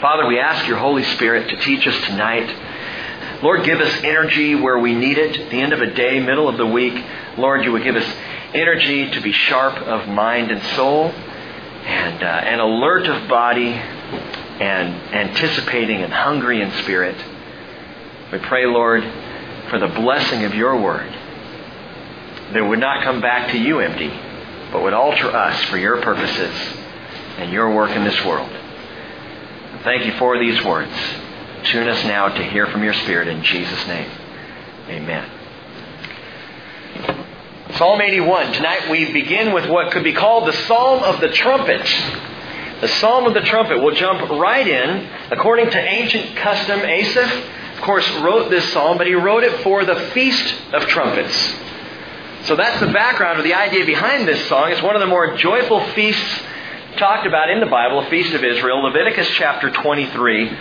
Father, we ask your Holy Spirit to teach us tonight. Lord, give us energy where we need it. At the end of a day, middle of the week, Lord, you would give us energy to be sharp of mind and soul and, uh, and alert of body and anticipating and hungry in spirit. We pray, Lord, for the blessing of your word that would not come back to you empty, but would alter us for your purposes and your work in this world. Thank you for these words. Tune us now to hear from your Spirit in Jesus' name. Amen. Psalm 81. Tonight we begin with what could be called the Psalm of the Trumpet. The Psalm of the Trumpet. We'll jump right in. According to ancient custom, Asaph, of course, wrote this psalm, but he wrote it for the Feast of Trumpets. So that's the background of the idea behind this song. It's one of the more joyful feasts talked about in the Bible, a feast of Israel. Leviticus chapter 23,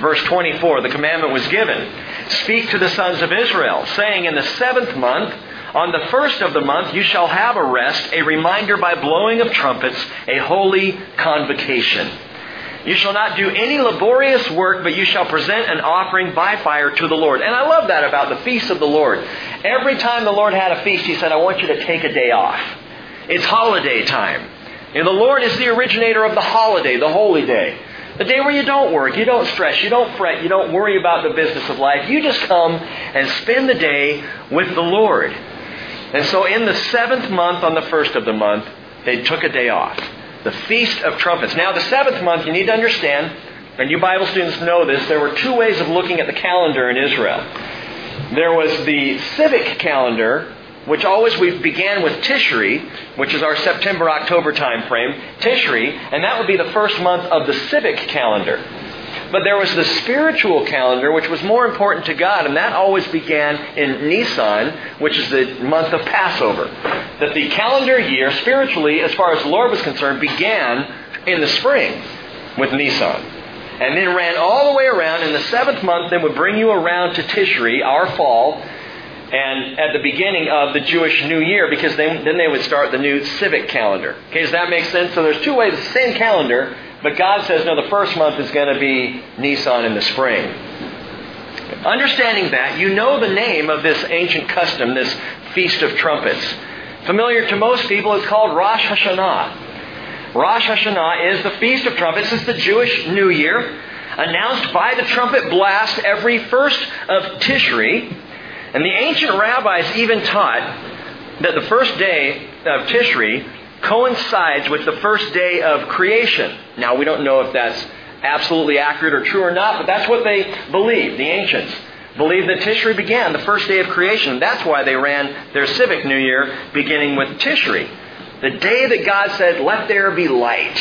verse 24, the commandment was given Speak to the sons of Israel, saying, In the seventh month, on the first of the month, you shall have a rest, a reminder by blowing of trumpets, a holy convocation. You shall not do any laborious work, but you shall present an offering by fire to the Lord. And I love that about the feast of the Lord. Every time the Lord had a feast, He said, I want you to take a day off. It's holiday time. And the Lord is the originator of the holiday, the holy day. The day where you don't work, you don't stress, you don't fret, you don't worry about the business of life. You just come and spend the day with the Lord. And so in the seventh month, on the first of the month, they took a day off. The Feast of Trumpets. Now, the seventh month, you need to understand, and you Bible students know this, there were two ways of looking at the calendar in Israel. There was the civic calendar, which always we began with Tishri, which is our September October time frame, Tishri, and that would be the first month of the civic calendar. But there was the spiritual calendar, which was more important to God, and that always began in Nisan, which is the month of Passover. That the calendar year, spiritually, as far as the Lord was concerned, began in the spring with Nisan. And then ran all the way around. In the seventh month, then would bring you around to Tishri, our fall, and at the beginning of the Jewish New Year, because then, then they would start the new civic calendar. Okay, does that make sense? So there's two ways, the same calendar, but God says, no, the first month is going to be Nisan in the spring. Understanding that, you know the name of this ancient custom, this Feast of Trumpets. Familiar to most people, it's called Rosh Hashanah. Rosh Hashanah is the Feast of Trumpets. It's the Jewish New Year, announced by the trumpet blast every first of Tishri. And the ancient rabbis even taught that the first day of Tishri coincides with the first day of creation. Now, we don't know if that's absolutely accurate or true or not, but that's what they believe, the ancients. Believe that Tishri began the first day of creation. That's why they ran their civic new year beginning with Tishri. The day that God said, Let there be light.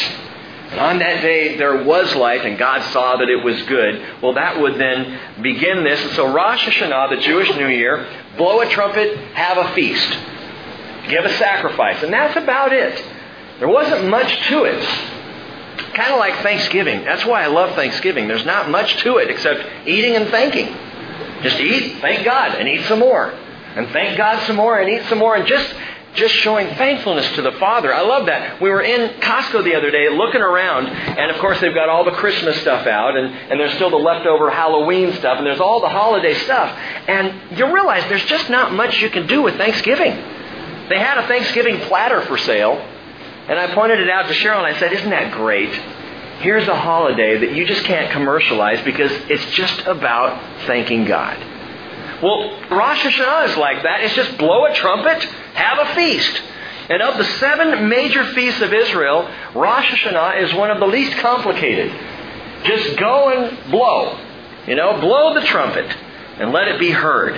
On that day there was light, and God saw that it was good. Well, that would then begin this. And so Rosh Hashanah, the Jewish New Year, blow a trumpet, have a feast give a sacrifice. And that's about it. There wasn't much to it. Kind of like Thanksgiving. That's why I love Thanksgiving. There's not much to it except eating and thanking. Just eat, thank God, and eat some more. And thank God some more, and eat some more, and just just showing thankfulness to the Father. I love that. We were in Costco the other day looking around, and of course they've got all the Christmas stuff out, and, and there's still the leftover Halloween stuff, and there's all the holiday stuff. And you realize there's just not much you can do with Thanksgiving. They had a Thanksgiving platter for sale, and I pointed it out to Cheryl and I said, Isn't that great? Here's a holiday that you just can't commercialize because it's just about thanking God. Well, Rosh Hashanah is like that. It's just blow a trumpet, have a feast. And of the seven major feasts of Israel, Rosh Hashanah is one of the least complicated. Just go and blow. You know, blow the trumpet and let it be heard.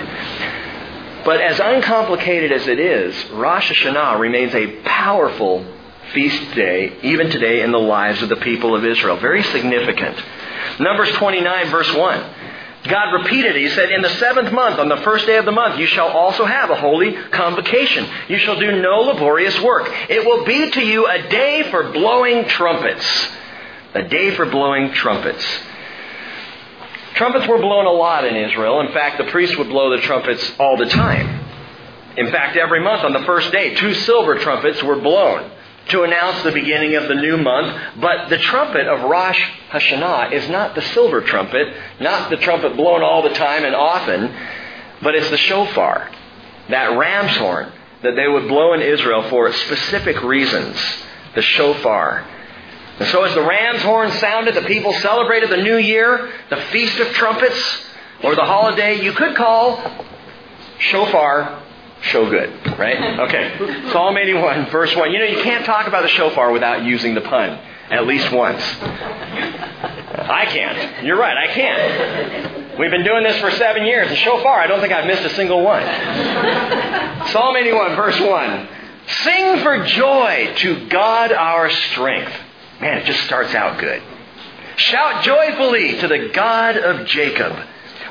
But as uncomplicated as it is, Rosh Hashanah remains a powerful feast day, even today in the lives of the people of Israel. Very significant. Numbers 29, verse 1. God repeated it. He said, In the seventh month, on the first day of the month, you shall also have a holy convocation. You shall do no laborious work. It will be to you a day for blowing trumpets. A day for blowing trumpets. Trumpets were blown a lot in Israel. In fact, the priests would blow the trumpets all the time. In fact, every month on the first day, two silver trumpets were blown. To announce the beginning of the new month, but the trumpet of Rosh Hashanah is not the silver trumpet, not the trumpet blown all the time and often, but it's the shofar, that ram's horn that they would blow in Israel for specific reasons. The shofar. And so as the ram's horn sounded, the people celebrated the new year, the feast of trumpets, or the holiday you could call shofar show good, right? Okay. Psalm 81, verse 1. You know, you can't talk about the shofar without using the pun at least once. I can't. You're right, I can't. We've been doing this for seven years, and so far I don't think I've missed a single one. Psalm 81, verse 1. Sing for joy to God our strength. Man, it just starts out good. Shout joyfully to the God of Jacob.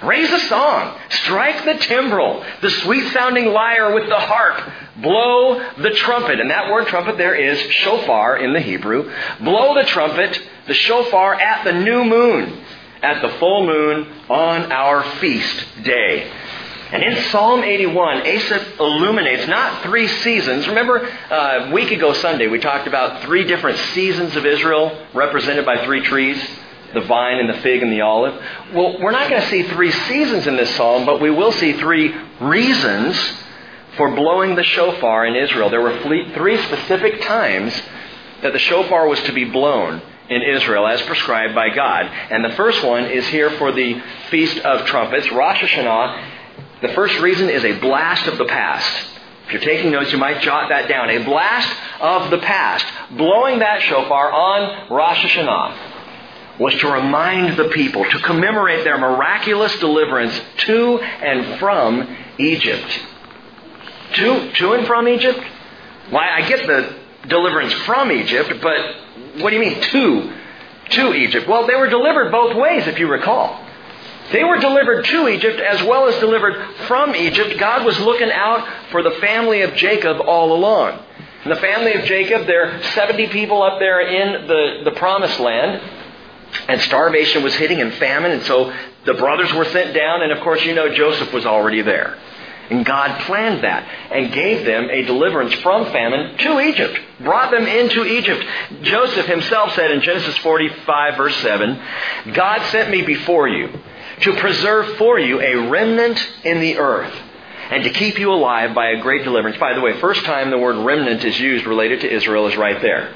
Raise a song. Strike the timbrel, the sweet sounding lyre with the harp. Blow the trumpet. And that word trumpet there is shofar in the Hebrew. Blow the trumpet, the shofar at the new moon, at the full moon on our feast day. And in Psalm 81, Asaph illuminates not three seasons. Remember, uh, a week ago Sunday, we talked about three different seasons of Israel represented by three trees the vine and the fig and the olive. Well, we're not going to see three seasons in this psalm, but we will see three reasons for blowing the shofar in Israel. There were three specific times that the shofar was to be blown in Israel as prescribed by God. And the first one is here for the Feast of Trumpets, Rosh Hashanah. The first reason is a blast of the past. If you're taking notes, you might jot that down. A blast of the past. Blowing that shofar on Rosh Hashanah was to remind the people, to commemorate their miraculous deliverance to and from Egypt. To, to and from Egypt? Why, I get the deliverance from Egypt, but what do you mean to? To Egypt. Well, they were delivered both ways, if you recall. They were delivered to Egypt as well as delivered from Egypt. God was looking out for the family of Jacob all along. And the family of Jacob, there are 70 people up there in the, the promised land. And starvation was hitting and famine, and so the brothers were sent down, and of course, you know Joseph was already there. And God planned that and gave them a deliverance from famine to Egypt, brought them into Egypt. Joseph himself said in Genesis 45, verse 7, God sent me before you to preserve for you a remnant in the earth and to keep you alive by a great deliverance. By the way, first time the word remnant is used related to Israel is right there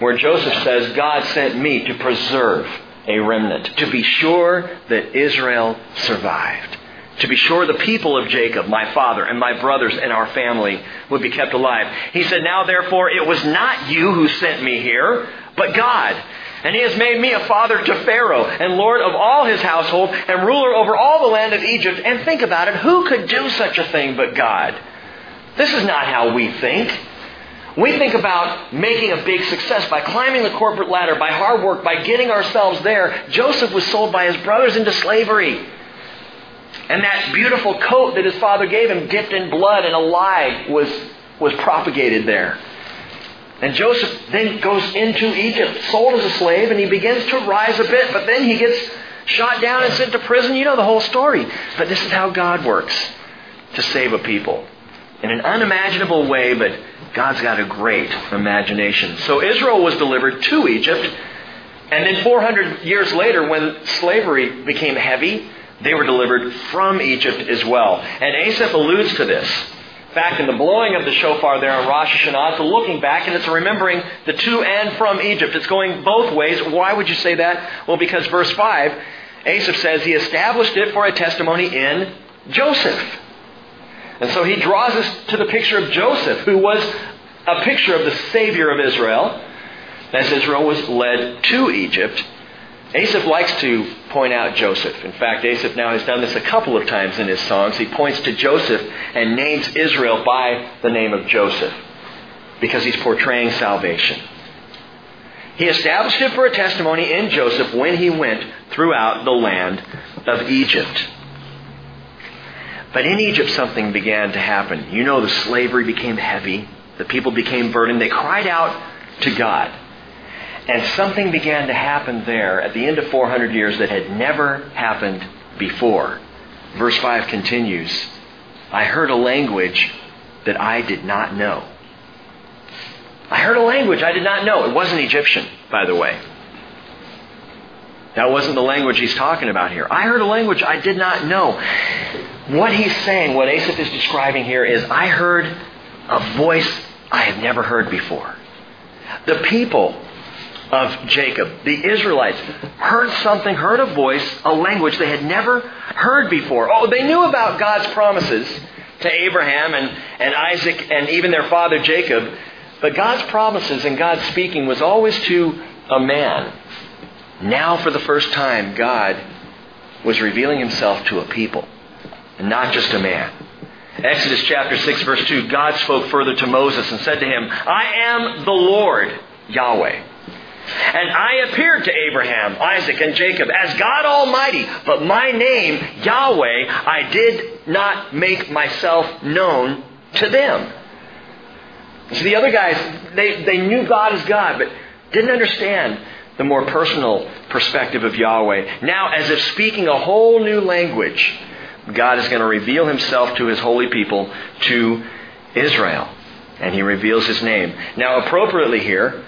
where Joseph says, God sent me to preserve a remnant, to be sure that Israel survived, to be sure the people of Jacob, my father and my brothers and our family, would be kept alive. He said, Now therefore, it was not you who sent me here, but God. And he has made me a father to Pharaoh, and lord of all his household, and ruler over all the land of Egypt. And think about it, who could do such a thing but God? This is not how we think. We think about making a big success by climbing the corporate ladder, by hard work, by getting ourselves there. Joseph was sold by his brothers into slavery. And that beautiful coat that his father gave him, dipped in blood and alive, was, was propagated there. And Joseph then goes into Egypt, sold as a slave, and he begins to rise a bit, but then he gets shot down and sent to prison. You know the whole story. But this is how God works to save a people. In an unimaginable way, but God's got a great imagination. So Israel was delivered to Egypt, and then 400 years later, when slavery became heavy, they were delivered from Egypt as well. And Asaph alludes to this. In fact, in the blowing of the shofar there on Rosh Hashanah, it's a looking back and it's remembering the to and from Egypt. It's going both ways. Why would you say that? Well, because verse 5, Asaph says he established it for a testimony in Joseph. And so he draws us to the picture of Joseph, who was a picture of the Savior of Israel, as Israel was led to Egypt. Asaph likes to point out Joseph. In fact, Asaph now has done this a couple of times in his songs. He points to Joseph and names Israel by the name of Joseph because he's portraying salvation. He established it for a testimony in Joseph when he went throughout the land of Egypt. But in Egypt, something began to happen. You know, the slavery became heavy, the people became burdened. They cried out to God. And something began to happen there at the end of 400 years that had never happened before. Verse 5 continues I heard a language that I did not know. I heard a language I did not know. It wasn't Egyptian, by the way. That wasn't the language he's talking about here. I heard a language I did not know. What he's saying, what Asaph is describing here is I heard a voice I have never heard before. The people of Jacob, the Israelites, heard something, heard a voice, a language they had never heard before. Oh, they knew about God's promises to Abraham and, and Isaac and even their father Jacob, but God's promises and God's speaking was always to a man. Now, for the first time, God was revealing himself to a people, and not just a man. Exodus chapter 6, verse 2 God spoke further to Moses and said to him, I am the Lord, Yahweh. And I appeared to Abraham, Isaac, and Jacob as God Almighty, but my name, Yahweh, I did not make myself known to them. See, the other guys, they, they knew God as God, but didn't understand the more personal perspective of Yahweh. Now, as if speaking a whole new language, God is going to reveal himself to his holy people, to Israel. And he reveals his name. Now, appropriately here,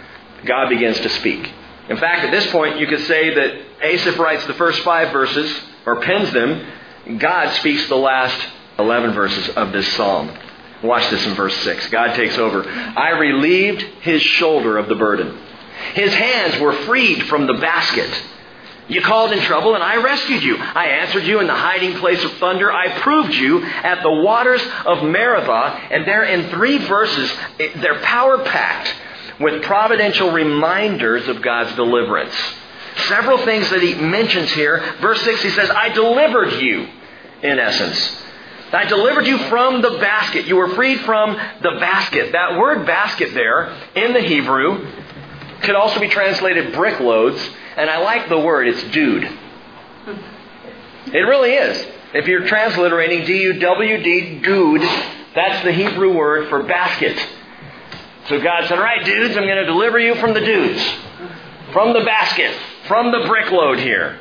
God begins to speak. In fact, at this point, you could say that Asaph writes the first five verses, or pens them. God speaks the last 11 verses of this psalm. Watch this in verse 6. God takes over. I relieved his shoulder of the burden. His hands were freed from the basket. You called in trouble and I rescued you. I answered you in the hiding place of thunder. I proved you at the waters of Meribah. And there in three verses, eh, they're power packed with providential reminders of God's deliverance. Several things that he mentions here. Verse 6, he says, I delivered you, in essence. I delivered you from the basket. You were freed from the basket. That word basket there in the Hebrew could also be translated brick loads, and I like the word, it's dude. It really is. If you're transliterating D U W D, dude, that's the Hebrew word for basket. So God said, All right, dudes, I'm going to deliver you from the dudes, from the basket, from the brick load here.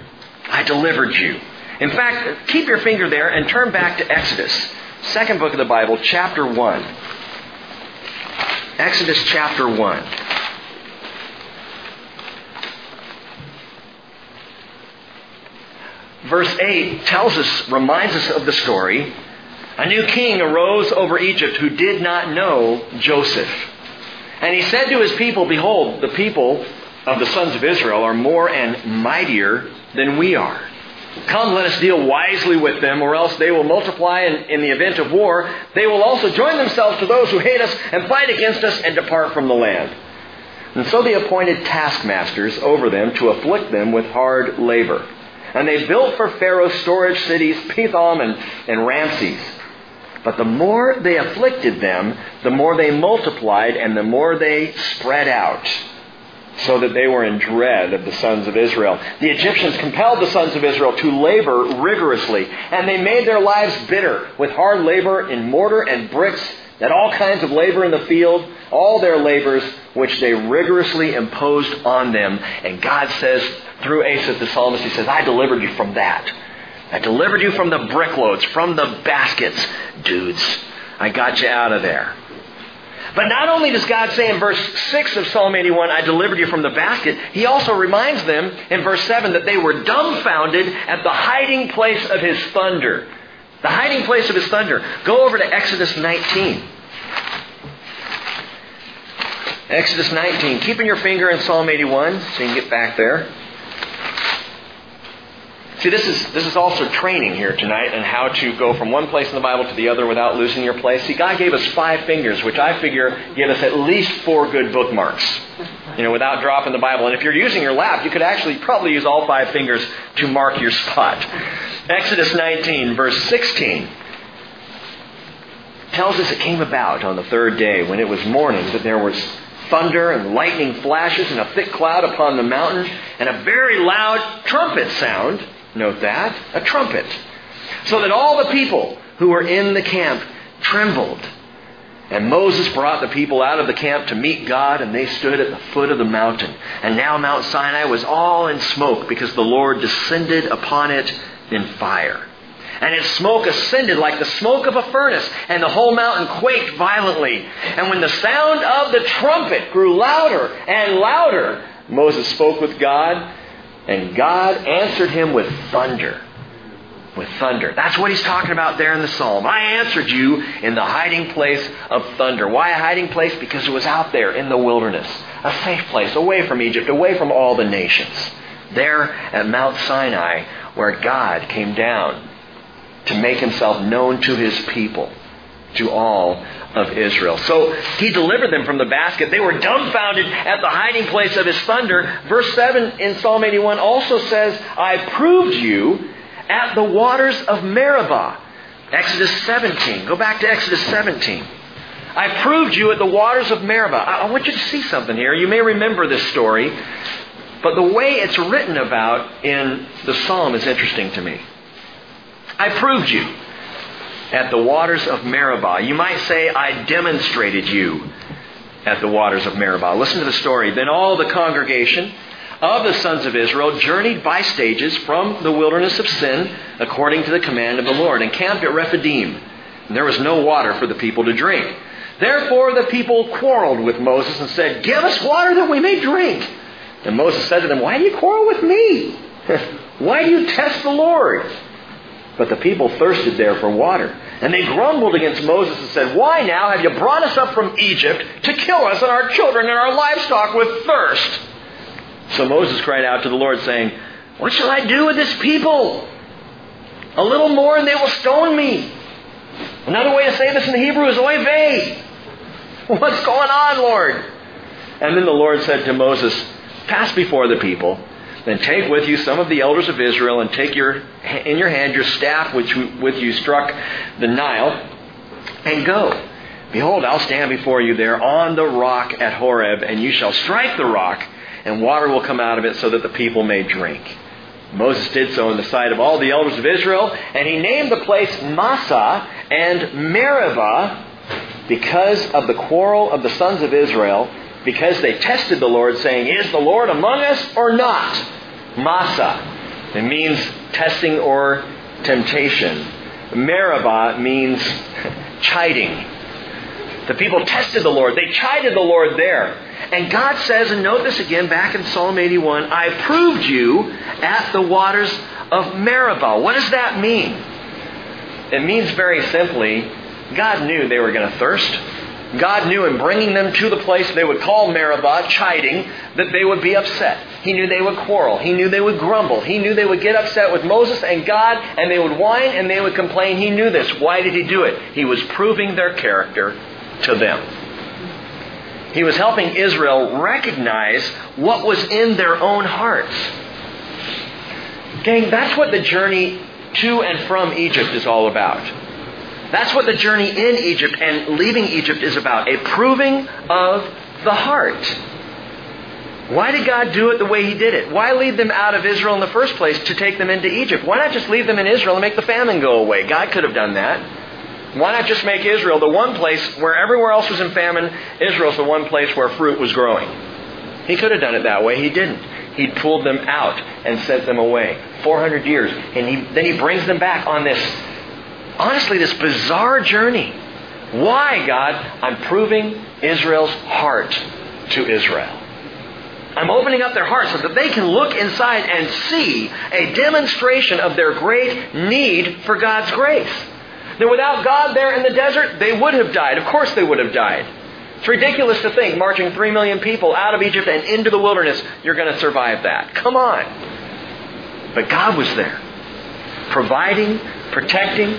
I delivered you. In fact, keep your finger there and turn back to Exodus, second book of the Bible, chapter 1. Exodus chapter 1. Verse 8 tells us, reminds us of the story. A new king arose over Egypt who did not know Joseph. And he said to his people, Behold, the people of the sons of Israel are more and mightier than we are. Come, let us deal wisely with them, or else they will multiply, and in the event of war, they will also join themselves to those who hate us and fight against us and depart from the land. And so they appointed taskmasters over them to afflict them with hard labor. And they built for Pharaoh storage cities, Pithom and, and Ramses. But the more they afflicted them, the more they multiplied and the more they spread out, so that they were in dread of the sons of Israel. The Egyptians compelled the sons of Israel to labor rigorously, and they made their lives bitter with hard labor in mortar and bricks, and all kinds of labor in the field, all their labors which they rigorously imposed on them. And God says, through Asaph the psalmist, he says, I delivered you from that. I delivered you from the brickloads, from the baskets. Dudes, I got you out of there. But not only does God say in verse 6 of Psalm 81, I delivered you from the basket, he also reminds them in verse 7 that they were dumbfounded at the hiding place of his thunder. The hiding place of his thunder. Go over to Exodus 19. Exodus 19. Keeping your finger in Psalm 81 so you can get back there. See, this is, this is also training here tonight and how to go from one place in the Bible to the other without losing your place. See, God gave us five fingers, which I figure give us at least four good bookmarks, you know, without dropping the Bible. And if you're using your lap, you could actually probably use all five fingers to mark your spot. Exodus 19, verse 16 tells us it came about on the third day when it was morning that there was thunder and lightning flashes and a thick cloud upon the mountain and a very loud trumpet sound Note that. A trumpet. So that all the people who were in the camp trembled. And Moses brought the people out of the camp to meet God, and they stood at the foot of the mountain. And now Mount Sinai was all in smoke because the Lord descended upon it in fire. And its smoke ascended like the smoke of a furnace, and the whole mountain quaked violently. And when the sound of the trumpet grew louder and louder, Moses spoke with God, and God answered him with thunder. With thunder. That's what he's talking about there in the psalm. I answered you in the hiding place of thunder. Why a hiding place? Because it was out there in the wilderness. A safe place, away from Egypt, away from all the nations. There at Mount Sinai, where God came down to make himself known to his people, to all of Israel. So he delivered them from the basket. They were dumbfounded at the hiding place of his thunder. Verse 7 in Psalm 81 also says, I proved you at the waters of Meribah. Exodus 17. Go back to Exodus 17. I proved you at the waters of Meribah. I want you to see something here. You may remember this story, but the way it's written about in the psalm is interesting to me. I proved you at the waters of Meribah. You might say, I demonstrated you at the waters of Meribah. Listen to the story. Then all the congregation of the sons of Israel journeyed by stages from the wilderness of Sin, according to the command of the Lord, and camped at Rephidim. And there was no water for the people to drink. Therefore the people quarreled with Moses and said, Give us water that we may drink. And Moses said to them, Why do you quarrel with me? Why do you test the Lord? But the people thirsted there for water. And they grumbled against Moses and said, Why now have you brought us up from Egypt to kill us and our children and our livestock with thirst? So Moses cried out to the Lord, saying, What shall I do with this people? A little more and they will stone me. Another way to say this in the Hebrew is oy vey. What's going on, Lord? And then the Lord said to Moses, Pass before the people then take with you some of the elders of Israel and take your, in your hand your staff which with you struck the Nile and go. Behold, I'll stand before you there on the rock at Horeb, and you shall strike the rock, and water will come out of it so that the people may drink. Moses did so in the sight of all the elders of Israel, and he named the place Massah and Meribah because of the quarrel of the sons of Israel because they tested the Lord, saying, Is the Lord among us or not? Massah. It means testing or temptation. Meribah means chiding. The people tested the Lord. They chided the Lord there. And God says, and note this again back in Psalm 81, I proved you at the waters of Meribah. What does that mean? It means very simply, God knew they were going to thirst. God knew in bringing them to the place they would call Meribah, chiding, that they would be upset. He knew they would quarrel. He knew they would grumble. He knew they would get upset with Moses and God, and they would whine and they would complain. He knew this. Why did he do it? He was proving their character to them. He was helping Israel recognize what was in their own hearts. Gang, that's what the journey to and from Egypt is all about. That's what the journey in Egypt and leaving Egypt is about a proving of the heart. Why did God do it the way He did it? Why lead them out of Israel in the first place to take them into Egypt? Why not just leave them in Israel and make the famine go away? God could have done that. Why not just make Israel the one place where everywhere else was in famine, Israel's the one place where fruit was growing? He could have done it that way. He didn't. He pulled them out and sent them away. 400 years. And he, then he brings them back on this honestly, this bizarre journey. Why, God? I'm proving Israel's heart to Israel. I'm opening up their hearts so that they can look inside and see a demonstration of their great need for God's grace. That without God there in the desert, they would have died. Of course, they would have died. It's ridiculous to think marching three million people out of Egypt and into the wilderness, you're going to survive that. Come on. But God was there, providing, protecting,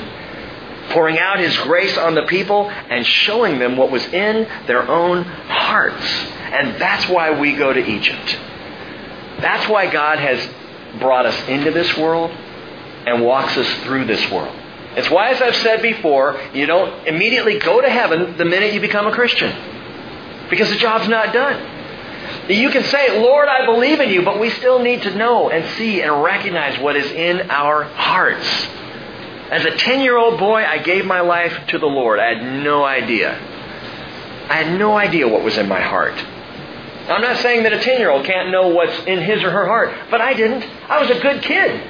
pouring out His grace on the people and showing them what was in their own hearts. And that's why we go to Egypt. That's why God has brought us into this world and walks us through this world. It's why, as I've said before, you don't immediately go to heaven the minute you become a Christian. Because the job's not done. You can say, Lord, I believe in you, but we still need to know and see and recognize what is in our hearts. As a 10 year old boy, I gave my life to the Lord. I had no idea. I had no idea what was in my heart. I'm not saying that a 10 year old can't know what's in his or her heart, but I didn't. I was a good kid.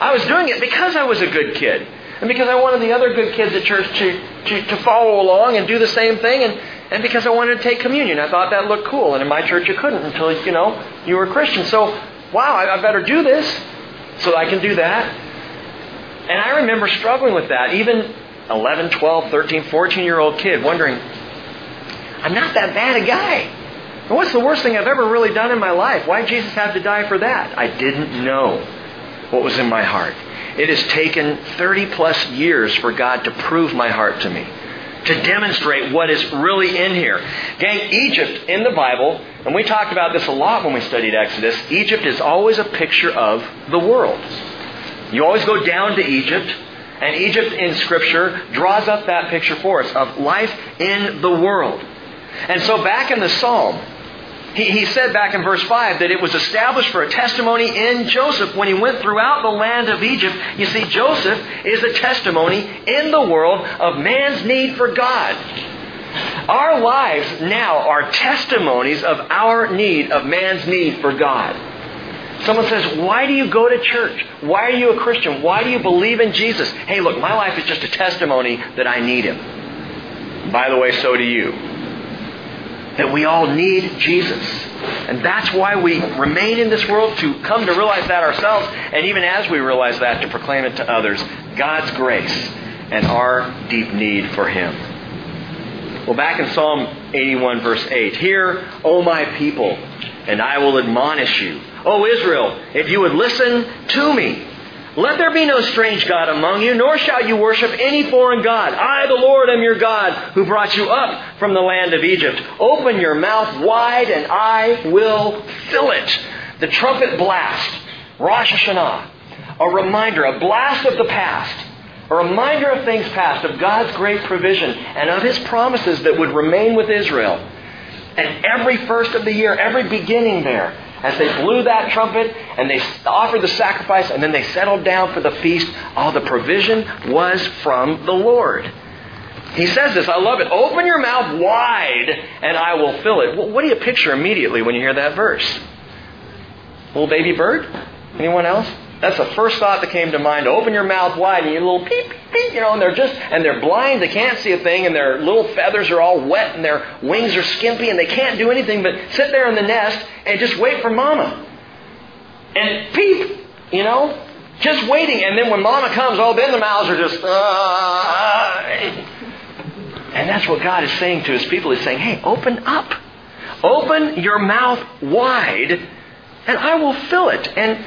I was doing it because I was a good kid. and because I wanted the other good kids at church to, to, to follow along and do the same thing, and, and because I wanted to take communion. I thought that looked cool, and in my church you couldn't until, you know, you were a Christian. So, wow, I, I better do this so I can do that. And I remember struggling with that, even 11, 12, 13, 14 year old kid, wondering, I'm not that bad a guy. What's the worst thing I've ever really done in my life? Why did Jesus have to die for that? I didn't know what was in my heart. It has taken 30 plus years for God to prove my heart to me, to demonstrate what is really in here. Gang, Egypt in the Bible, and we talked about this a lot when we studied Exodus, Egypt is always a picture of the world. You always go down to Egypt, and Egypt in Scripture draws up that picture for us of life in the world. And so back in the Psalm, he, he said back in verse 5 that it was established for a testimony in Joseph when he went throughout the land of Egypt. You see, Joseph is a testimony in the world of man's need for God. Our lives now are testimonies of our need, of man's need for God. Someone says, Why do you go to church? Why are you a Christian? Why do you believe in Jesus? Hey, look, my life is just a testimony that I need Him. By the way, so do you that we all need Jesus. And that's why we remain in this world to come to realize that ourselves, and even as we realize that, to proclaim it to others God's grace and our deep need for Him. Well, back in Psalm 81, verse 8 Hear, O my people, and I will admonish you. O Israel, if you would listen to me. Let there be no strange God among you, nor shall you worship any foreign God. I, the Lord, am your God, who brought you up from the land of Egypt. Open your mouth wide, and I will fill it. The trumpet blast, Rosh Hashanah, a reminder, a blast of the past, a reminder of things past, of God's great provision, and of His promises that would remain with Israel. And every first of the year, every beginning there, as they blew that trumpet and they offered the sacrifice and then they settled down for the feast, all the provision was from the Lord. He says this, I love it. Open your mouth wide and I will fill it. What do you picture immediately when you hear that verse? Little baby bird? Anyone else? That's the first thought that came to mind. Open your mouth wide and you little peep, peep, peep, you know, and they're just, and they're blind, they can't see a thing, and their little feathers are all wet, and their wings are skimpy, and they can't do anything but sit there in the nest and just wait for mama. And peep, you know, just waiting. And then when mama comes, oh, then the mouths are just, uh, and that's what God is saying to his people. He's saying, hey, open up. Open your mouth wide, and I will fill it. And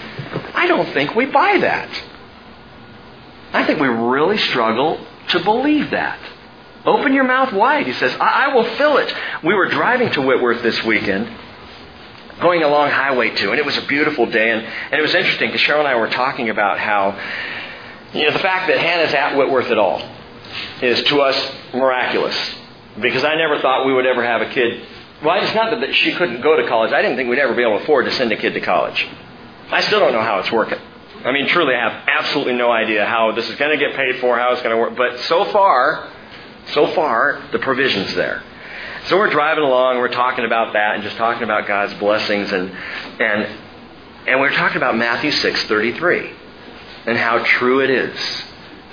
I don't think we buy that. I think we really struggle to believe that. Open your mouth wide. He says, I, I will fill it. We were driving to Whitworth this weekend, going along Highway 2, and it was a beautiful day. And, and it was interesting because Cheryl and I were talking about how, you know, the fact that Hannah's at Whitworth at all is to us miraculous. Because I never thought we would ever have a kid. Well, it's not that she couldn't go to college. I didn't think we'd ever be able to afford to send a kid to college. I still don't know how it's working. I mean, truly, I have absolutely no idea how this is going to get paid for, how it's going to work. But so far, so far, the provision's there. So we're driving along, we're talking about that, and just talking about God's blessings, and and and we're talking about Matthew six thirty three, and how true it is.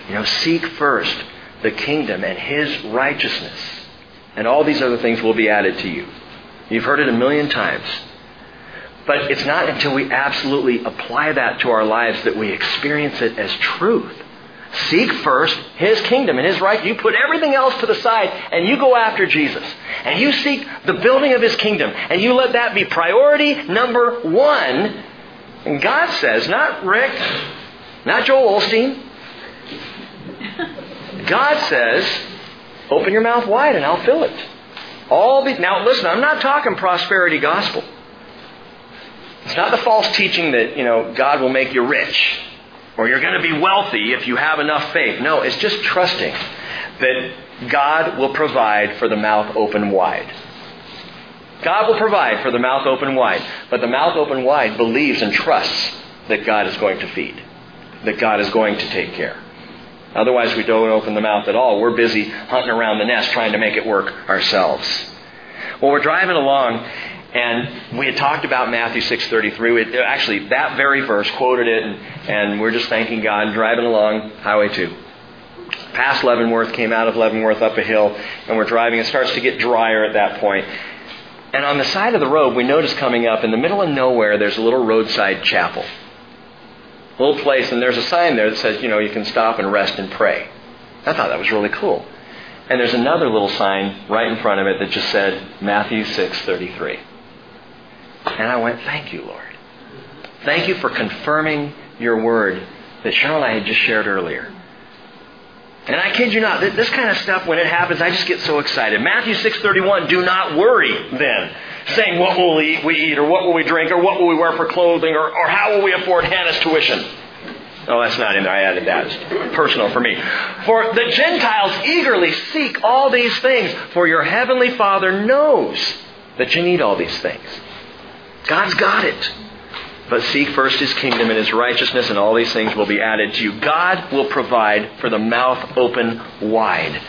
You know, seek first the kingdom and His righteousness, and all these other things will be added to you. You've heard it a million times. But it's not until we absolutely apply that to our lives that we experience it as truth. Seek first His kingdom and His right. You put everything else to the side and you go after Jesus. And you seek the building of His kingdom. And you let that be priority number one. And God says, not Rick, not Joel Osteen. God says, open your mouth wide and I'll fill it. All the, now listen, I'm not talking prosperity gospel. It's not the false teaching that, you know, God will make you rich or you're going to be wealthy if you have enough faith. No, it's just trusting that God will provide for the mouth open wide. God will provide for the mouth open wide, but the mouth open wide believes and trusts that God is going to feed, that God is going to take care. Otherwise, we don't open the mouth at all. We're busy hunting around the nest trying to make it work ourselves. Well, we're driving along, and we had talked about Matthew 6.33. We actually, that very verse, quoted it, and, and we're just thanking God, driving along Highway 2. past Leavenworth, came out of Leavenworth up a hill, and we're driving. It starts to get drier at that point. And on the side of the road, we notice coming up in the middle of nowhere, there's a little roadside chapel. A little place, and there's a sign there that says, you know, you can stop and rest and pray. I thought that was really cool. And there's another little sign right in front of it that just said Matthew 6:33. And I went, "Thank you, Lord. Thank you for confirming your word that Cheryl and I had just shared earlier." And I kid you not, this kind of stuff when it happens, I just get so excited. Matthew 6:31, "Do not worry then, saying what will we eat, we eat or what will we drink or what will we wear for clothing or, or how will we afford Hannah's tuition?" Oh, that's not in there. I added that. It's personal for me. For the Gentiles eagerly seek all these things, for your heavenly Father knows that you need all these things. God's got it. But seek first his kingdom and his righteousness, and all these things will be added to you. God will provide for the mouth open wide.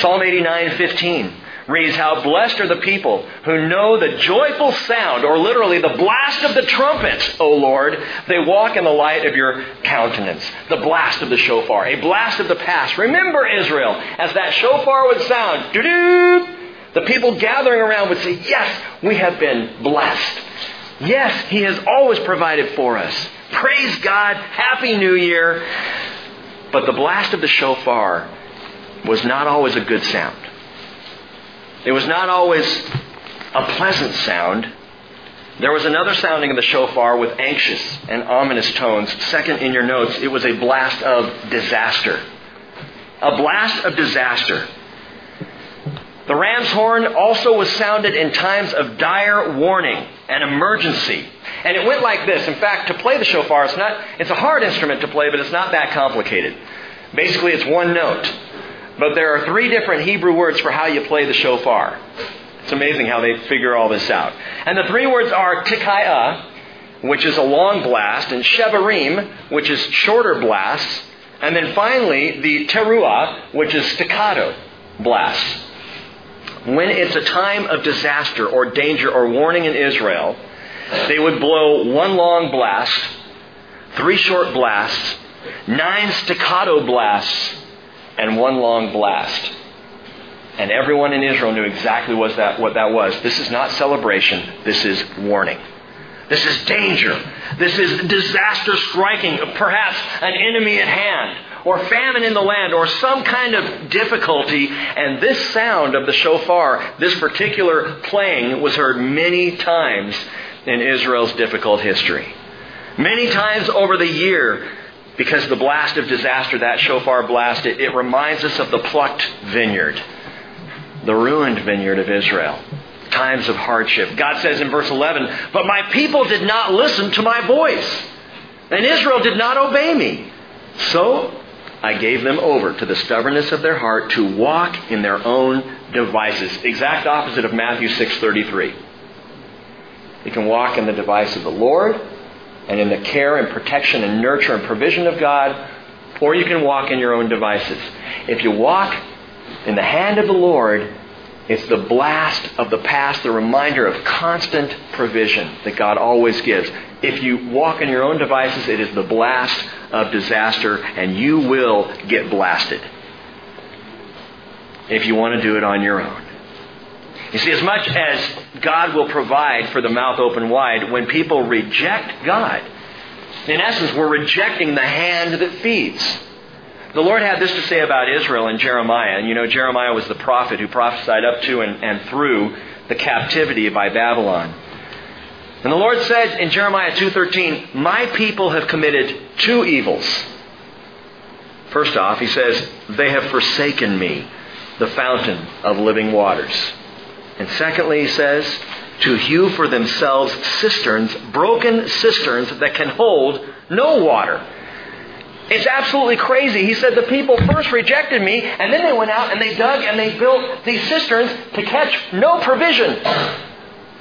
Psalm 89 15 reads, How blessed are the people who know the joyful sound, or literally the blast of the trumpet, O Lord. They walk in the light of your countenance. The blast of the shofar, a blast of the past. Remember Israel, as that shofar would sound, doo-doo, the people gathering around would say, Yes, we have been blessed. Yes, He has always provided for us. Praise God. Happy New Year. But the blast of the shofar was not always a good sound. It was not always a pleasant sound. There was another sounding of the shofar with anxious and ominous tones. Second in your notes, it was a blast of disaster. A blast of disaster. The ram's horn also was sounded in times of dire warning and emergency. And it went like this. In fact, to play the shofar, it's not it's a hard instrument to play, but it's not that complicated. Basically, it's one note. But there are three different Hebrew words for how you play the shofar. It's amazing how they figure all this out. And the three words are tekiah, which is a long blast, and shevarim, which is shorter blasts, and then finally the teruah, which is staccato blasts. When it's a time of disaster or danger or warning in Israel, they would blow one long blast, three short blasts, nine staccato blasts, and one long blast. And everyone in Israel knew exactly what that, what that was. This is not celebration, this is warning. This is danger. This is disaster striking, perhaps an enemy at hand, or famine in the land, or some kind of difficulty. And this sound of the shofar, this particular playing, was heard many times in Israel's difficult history. Many times over the year, because the blast of disaster, that shofar blast, it, it reminds us of the plucked vineyard, the ruined vineyard of Israel. Times of hardship. God says in verse 11, But my people did not listen to my voice, and Israel did not obey me. So I gave them over to the stubbornness of their heart to walk in their own devices. Exact opposite of Matthew 6:33. You can walk in the device of the Lord, and in the care and protection and nurture and provision of God, or you can walk in your own devices. If you walk in the hand of the Lord, it's the blast of the past, the reminder of constant provision that God always gives. If you walk in your own devices, it is the blast of disaster, and you will get blasted if you want to do it on your own. You see, as much as God will provide for the mouth open wide, when people reject God, in essence, we're rejecting the hand that feeds. The Lord had this to say about Israel in Jeremiah. And you know, Jeremiah was the prophet who prophesied up to and, and through the captivity by Babylon. And the Lord said in Jeremiah 2:13, "My people have committed two evils." First off, he says, "They have forsaken me, the fountain of living waters." And secondly, he says, to hew for themselves cisterns, broken cisterns that can hold no water. It's absolutely crazy. He said the people first rejected me, and then they went out and they dug and they built these cisterns to catch no provision.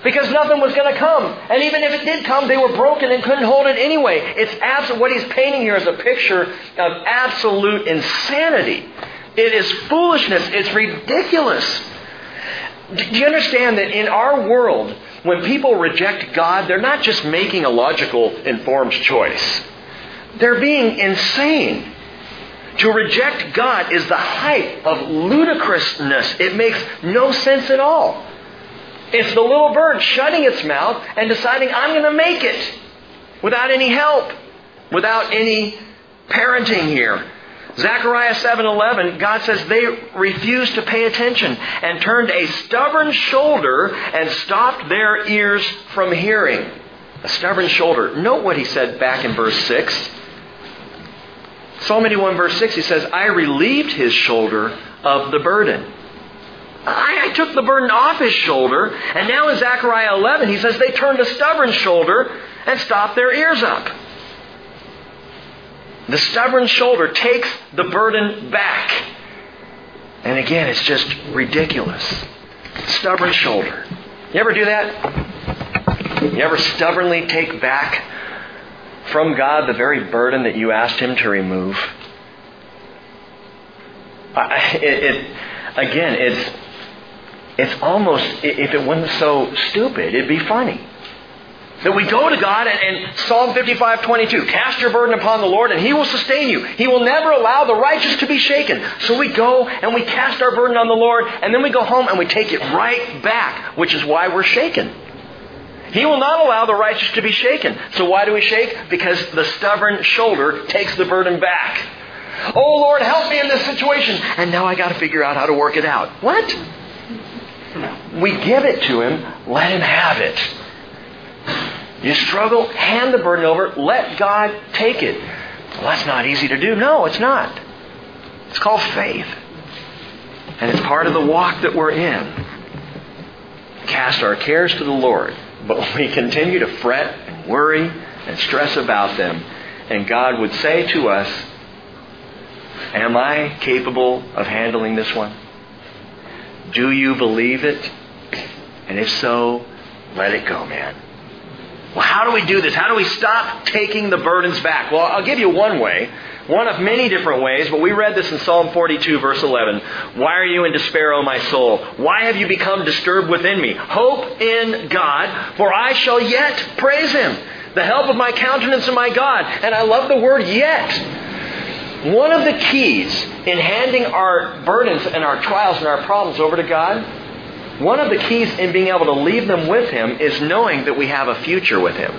Because nothing was going to come. And even if it did come, they were broken and couldn't hold it anyway. It's absolute, what he's painting here is a picture of absolute insanity. It is foolishness. It's ridiculous. Do you understand that in our world, when people reject God, they're not just making a logical, informed choice. They're being insane. To reject God is the height of ludicrousness. It makes no sense at all. It's the little bird shutting its mouth and deciding, I'm going to make it without any help, without any parenting here. Zechariah 7:11, God says they refused to pay attention and turned a stubborn shoulder and stopped their ears from hearing. A stubborn shoulder. Note what he said back in verse 6. Psalm 81 verse 6, he says, I relieved his shoulder of the burden. I, I, took the burden off his shoulder, and now in Zechariah 11, he says they turned a stubborn shoulder and stopped their ears up. The stubborn shoulder takes the burden back. And again, it's just ridiculous. Stubborn shoulder. You ever do that? You ever stubbornly take back from God the very burden that you asked Him to remove? it, it, again, it's it's almost if it wasn't so stupid, it'd be funny. That we go to God and, and Psalm 55, 22, cast your burden upon the Lord and He will sustain you. He will never allow the righteous to be shaken. So we go and we cast our burden on the Lord and then we go home and we take it right back, which is why we're shaken. He will not allow the righteous to be shaken. So why do we shake? Because the stubborn shoulder takes the burden back. Oh Lord, help me in this situation. And now I got to figure out how to work it out. What? We give it to Him, let Him have it. You struggle, hand the burden over, let God take it. Well, that's not easy to do. No, it's not. It's called faith. And it's part of the walk that we're in. Cast our cares to the Lord, but we continue to fret and worry and stress about them. And God would say to us, Am I capable of handling this one? Do you believe it? And if so, let it go, man. Well, how do we do this? How do we stop taking the burdens back? Well, I'll give you one way. One of many different ways, but we read this in Psalm 42, verse 11. Why are you in despair, O my soul? Why have you become disturbed within me? Hope in God, for I shall yet praise Him, the help of my countenance and my God. And I love the word yet. One of the keys in handing our burdens and our trials and our problems over to God one of the keys in being able to leave them with Him is knowing that we have a future with Him.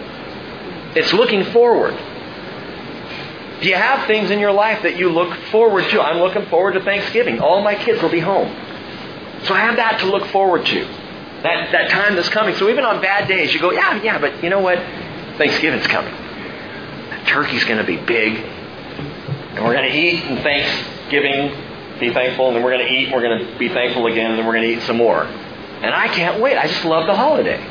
It's looking forward. Do you have things in your life that you look forward to? I'm looking forward to Thanksgiving. All my kids will be home. So I have that to look forward to. That, that time that's coming. So even on bad days, you go, yeah, yeah, but you know what? Thanksgiving's coming. That turkey's going to be big. And we're going to eat and Thanksgiving, be thankful, and then we're going to eat and we're going to be thankful again, and then we're going to eat some more. And I can't wait. I just love the holiday.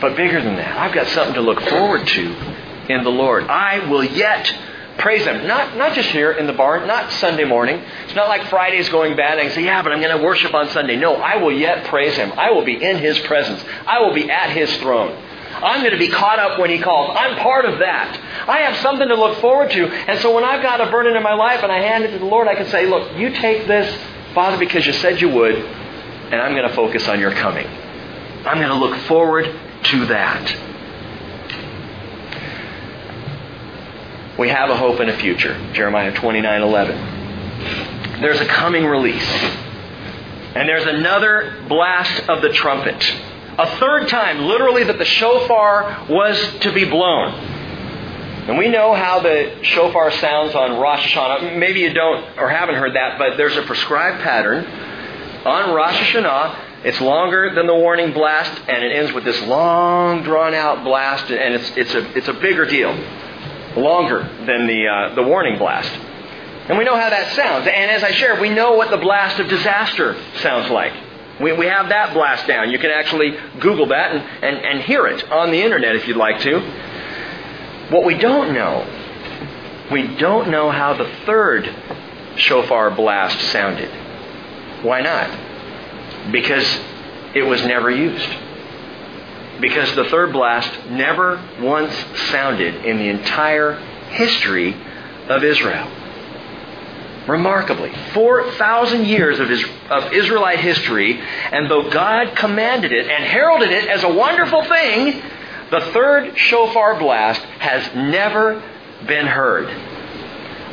But bigger than that, I've got something to look forward to in the Lord. I will yet praise Him. Not, not just here in the barn, not Sunday morning. It's not like Friday's going bad and I say, yeah, but I'm going to worship on Sunday. No, I will yet praise Him. I will be in His presence. I will be at His throne. I'm going to be caught up when He calls. I'm part of that. I have something to look forward to. And so when I've got a burden in my life and I hand it to the Lord, I can say, look, you take this, Father, because you said you would and I'm going to focus on your coming. I'm going to look forward to that. We have a hope and a future. Jeremiah 29 11. There's a coming release. And there's another blast of the trumpet. A third time, literally, that the shofar was to be blown. And we know how the shofar sounds on Rosh Hashanah. Maybe you don't or haven't heard that, but there's a prescribed pattern on Rosh Hashanah. It's longer than the warning blast, and it ends with this long, drawn-out blast, and it's, it's, a, it's a bigger deal, longer than the, uh, the warning blast. And we know how that sounds. And as I shared, we know what the blast of disaster sounds like. We, we have that blast down. You can actually Google that and, and, and hear it on the internet if you'd like to. What we don't know, we don't know how the third shofar blast sounded. Why not? Because it was never used. Because the third blast never once sounded in the entire history of Israel. Remarkably, 4,000 years of, of Israelite history, and though God commanded it and heralded it as a wonderful thing, the third shofar blast has never been heard.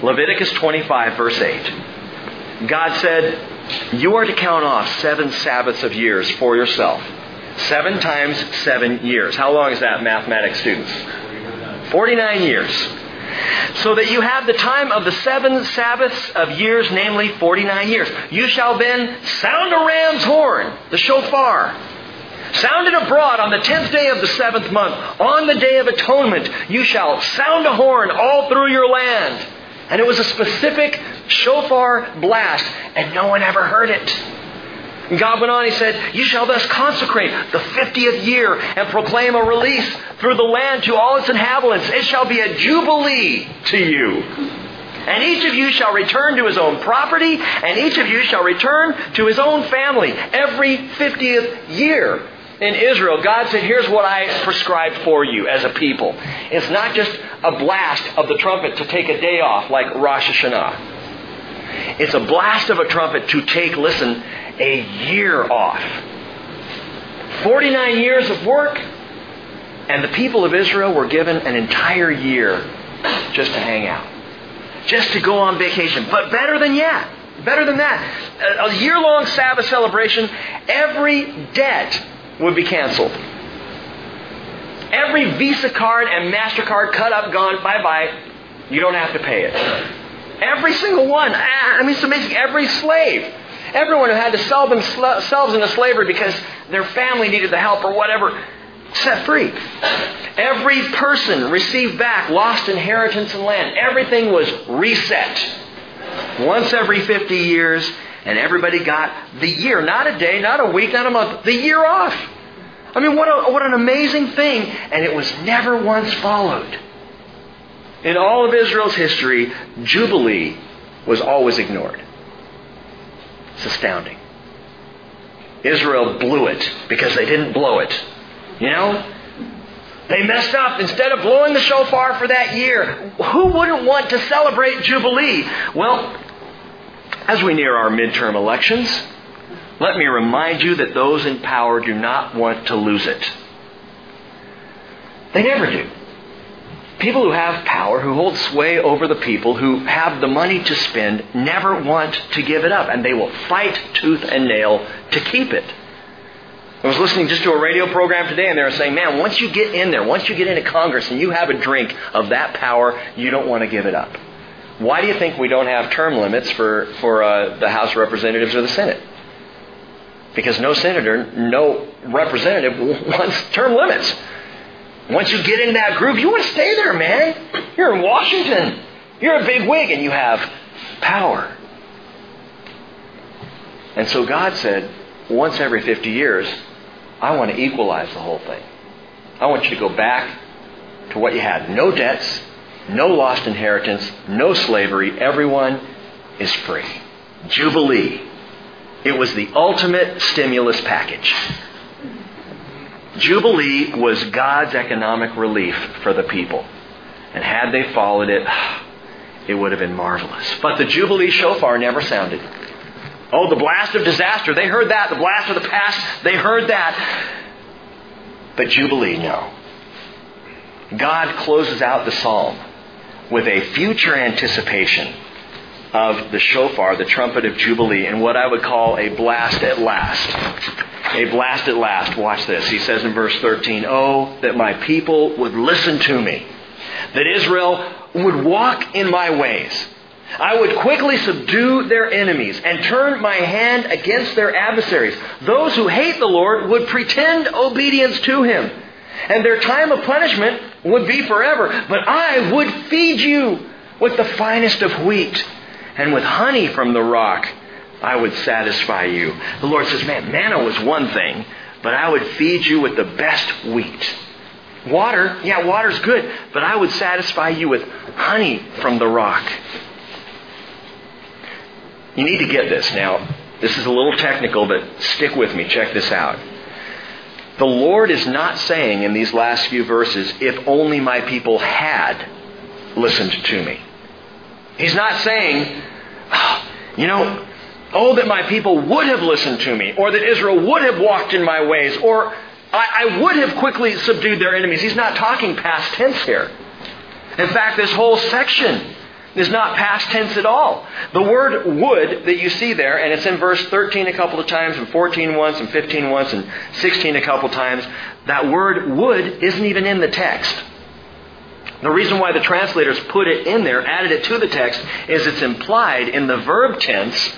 Leviticus 25, verse 8. God said, You are to count off seven Sabbaths of years for yourself. Seven times seven years. How long is that, mathematics students? 49 years. So that you have the time of the seven Sabbaths of years, namely 49 years. You shall then sound a ram's horn, the shofar, sounded abroad on the tenth day of the seventh month, on the day of atonement, you shall sound a horn all through your land. And it was a specific shofar blast, and no one ever heard it. And God went on, He said, You shall thus consecrate the fiftieth year and proclaim a release through the land to all its inhabitants. It shall be a jubilee to you. And each of you shall return to his own property, and each of you shall return to his own family every 50th year in Israel, God said, Here's what I prescribe for you as a people. It's not just a blast of the trumpet to take a day off like Rosh Hashanah. It's a blast of a trumpet to take, listen, a year off. 49 years of work, and the people of Israel were given an entire year just to hang out, just to go on vacation. But better than yet, better than that, a year long Sabbath celebration, every debt would be canceled. Every Visa card and MasterCard cut up, gone, bye bye. You don't have to pay it. Every single one. I mean, it's amazing. Every slave. Everyone who had to sell themselves into slavery because their family needed the help or whatever, set free. Every person received back lost inheritance and land. Everything was reset. Once every 50 years, and everybody got the year, not a day, not a week, not a month, the year off. I mean, what, a, what an amazing thing. And it was never once followed. In all of Israel's history, Jubilee was always ignored. It's astounding. Israel blew it because they didn't blow it. You know? They messed up. Instead of blowing the shofar for that year, who wouldn't want to celebrate Jubilee? Well, as we near our midterm elections, let me remind you that those in power do not want to lose it. They never do. People who have power, who hold sway over the people, who have the money to spend, never want to give it up, and they will fight tooth and nail to keep it. I was listening just to a radio program today, and they were saying, man, once you get in there, once you get into Congress and you have a drink of that power, you don't want to give it up. Why do you think we don't have term limits for, for uh, the House of Representatives or the Senate? Because no senator, no representative wants term limits. Once you get in that group, you want to stay there, man. You're in Washington. You're a big wig and you have power. And so God said, once every 50 years, I want to equalize the whole thing. I want you to go back to what you had. No debts, no lost inheritance, no slavery. Everyone is free. Jubilee. It was the ultimate stimulus package. Jubilee was God's economic relief for the people. And had they followed it, it would have been marvelous. But the Jubilee shofar never sounded. Oh, the blast of disaster, they heard that. The blast of the past, they heard that. But Jubilee, no. God closes out the psalm with a future anticipation of the shofar, the trumpet of Jubilee, and what I would call a blast at last. A blast at last. Watch this. He says in verse 13, Oh, that my people would listen to me, that Israel would walk in my ways. I would quickly subdue their enemies and turn my hand against their adversaries. Those who hate the Lord would pretend obedience to him and their time of punishment would be forever. But I would feed you with the finest of wheat, and with honey from the rock I would satisfy you. The Lord says, Man, manna was one thing, but I would feed you with the best wheat. Water, yeah, water's good, but I would satisfy you with honey from the rock. You need to get this. Now, this is a little technical, but stick with me. Check this out. The Lord is not saying in these last few verses, if only my people had listened to me. He's not saying, oh, you know, oh, that my people would have listened to me, or that Israel would have walked in my ways, or I, I would have quickly subdued their enemies. He's not talking past tense here. In fact, this whole section is not past tense at all. The word would that you see there, and it's in verse 13 a couple of times, and 14 once, and 15 once, and 16 a couple of times, that word would isn't even in the text. The reason why the translators put it in there, added it to the text, is it's implied in the verb tense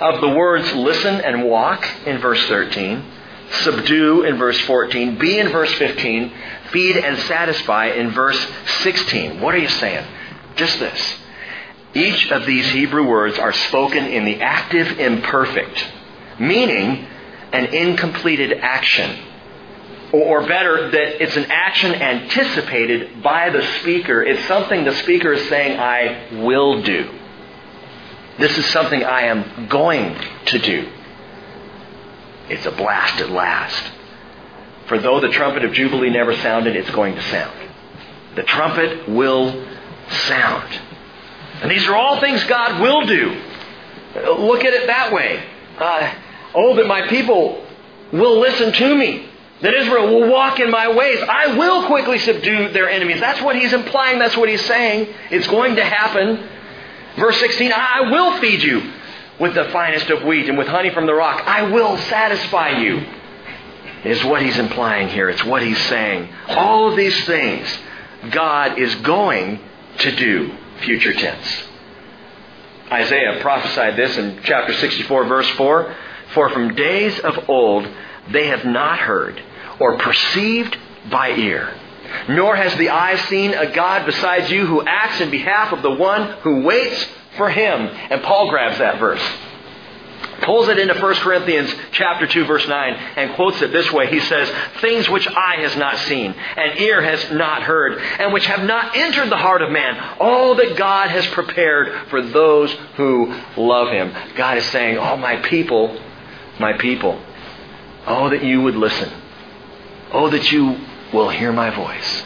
of the words listen and walk in verse 13, subdue in verse 14, be in verse 15, feed and satisfy in verse 16. What are you saying? Just this. Each of these Hebrew words are spoken in the active imperfect, meaning an incompleted action. Or better, that it's an action anticipated by the speaker. It's something the speaker is saying, I will do. This is something I am going to do. It's a blast at last. For though the trumpet of Jubilee never sounded, it's going to sound. The trumpet will sound. And these are all things God will do. Look at it that way. Uh, oh, that my people will listen to me. That Israel will walk in my ways. I will quickly subdue their enemies. That's what he's implying. That's what he's saying. It's going to happen. Verse 16, I will feed you with the finest of wheat and with honey from the rock. I will satisfy you, is what he's implying here. It's what he's saying. All of these things God is going to do, future tense. Isaiah prophesied this in chapter 64, verse 4 For from days of old they have not heard or perceived by ear nor has the eye seen a God besides you who acts in behalf of the one who waits for him. And Paul grabs that verse. Pulls it into 1 Corinthians chapter 2 verse 9 and quotes it this way. He says, Things which eye has not seen and ear has not heard and which have not entered the heart of man, all that God has prepared for those who love him. God is saying, Oh my people, my people, oh that you would listen. Oh that you will hear my voice.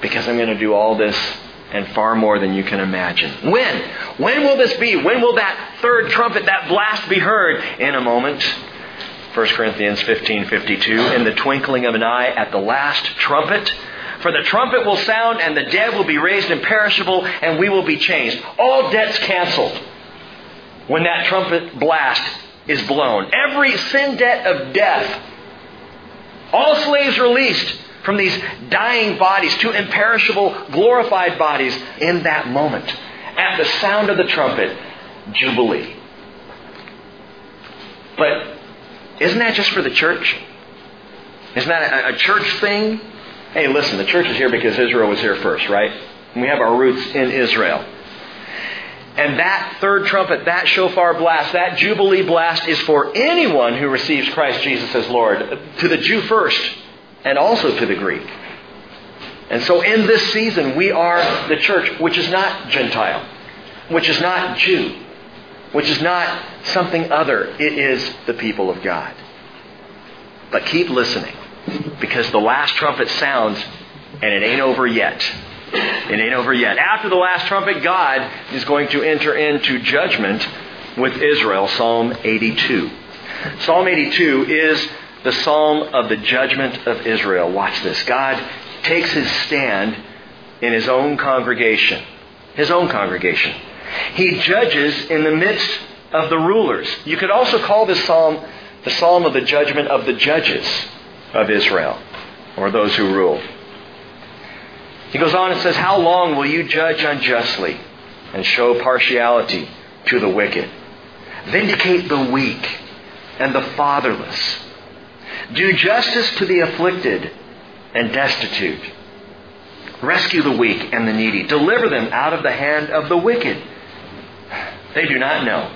Because I'm going to do all this and far more than you can imagine. When? When will this be? When will that third trumpet, that blast be heard? In a moment. 1 Corinthians 15:52 in the twinkling of an eye at the last trumpet for the trumpet will sound and the dead will be raised imperishable and we will be changed all debts canceled when that trumpet blast is blown every sin debt of death all slaves released from these dying bodies to imperishable, glorified bodies in that moment. At the sound of the trumpet, Jubilee. But isn't that just for the church? Isn't that a, a church thing? Hey, listen, the church is here because Israel was here first, right? And we have our roots in Israel. And that third trumpet, that shofar blast, that jubilee blast is for anyone who receives Christ Jesus as Lord. To the Jew first, and also to the Greek. And so in this season, we are the church, which is not Gentile, which is not Jew, which is not something other. It is the people of God. But keep listening, because the last trumpet sounds, and it ain't over yet. It ain't over yet. After the last trumpet, God is going to enter into judgment with Israel. Psalm 82. Psalm 82 is the psalm of the judgment of Israel. Watch this. God takes his stand in his own congregation. His own congregation. He judges in the midst of the rulers. You could also call this psalm the psalm of the judgment of the judges of Israel, or those who rule. He goes on and says, How long will you judge unjustly and show partiality to the wicked? Vindicate the weak and the fatherless do justice to the afflicted and destitute. Rescue the weak and the needy. Deliver them out of the hand of the wicked. They do not know,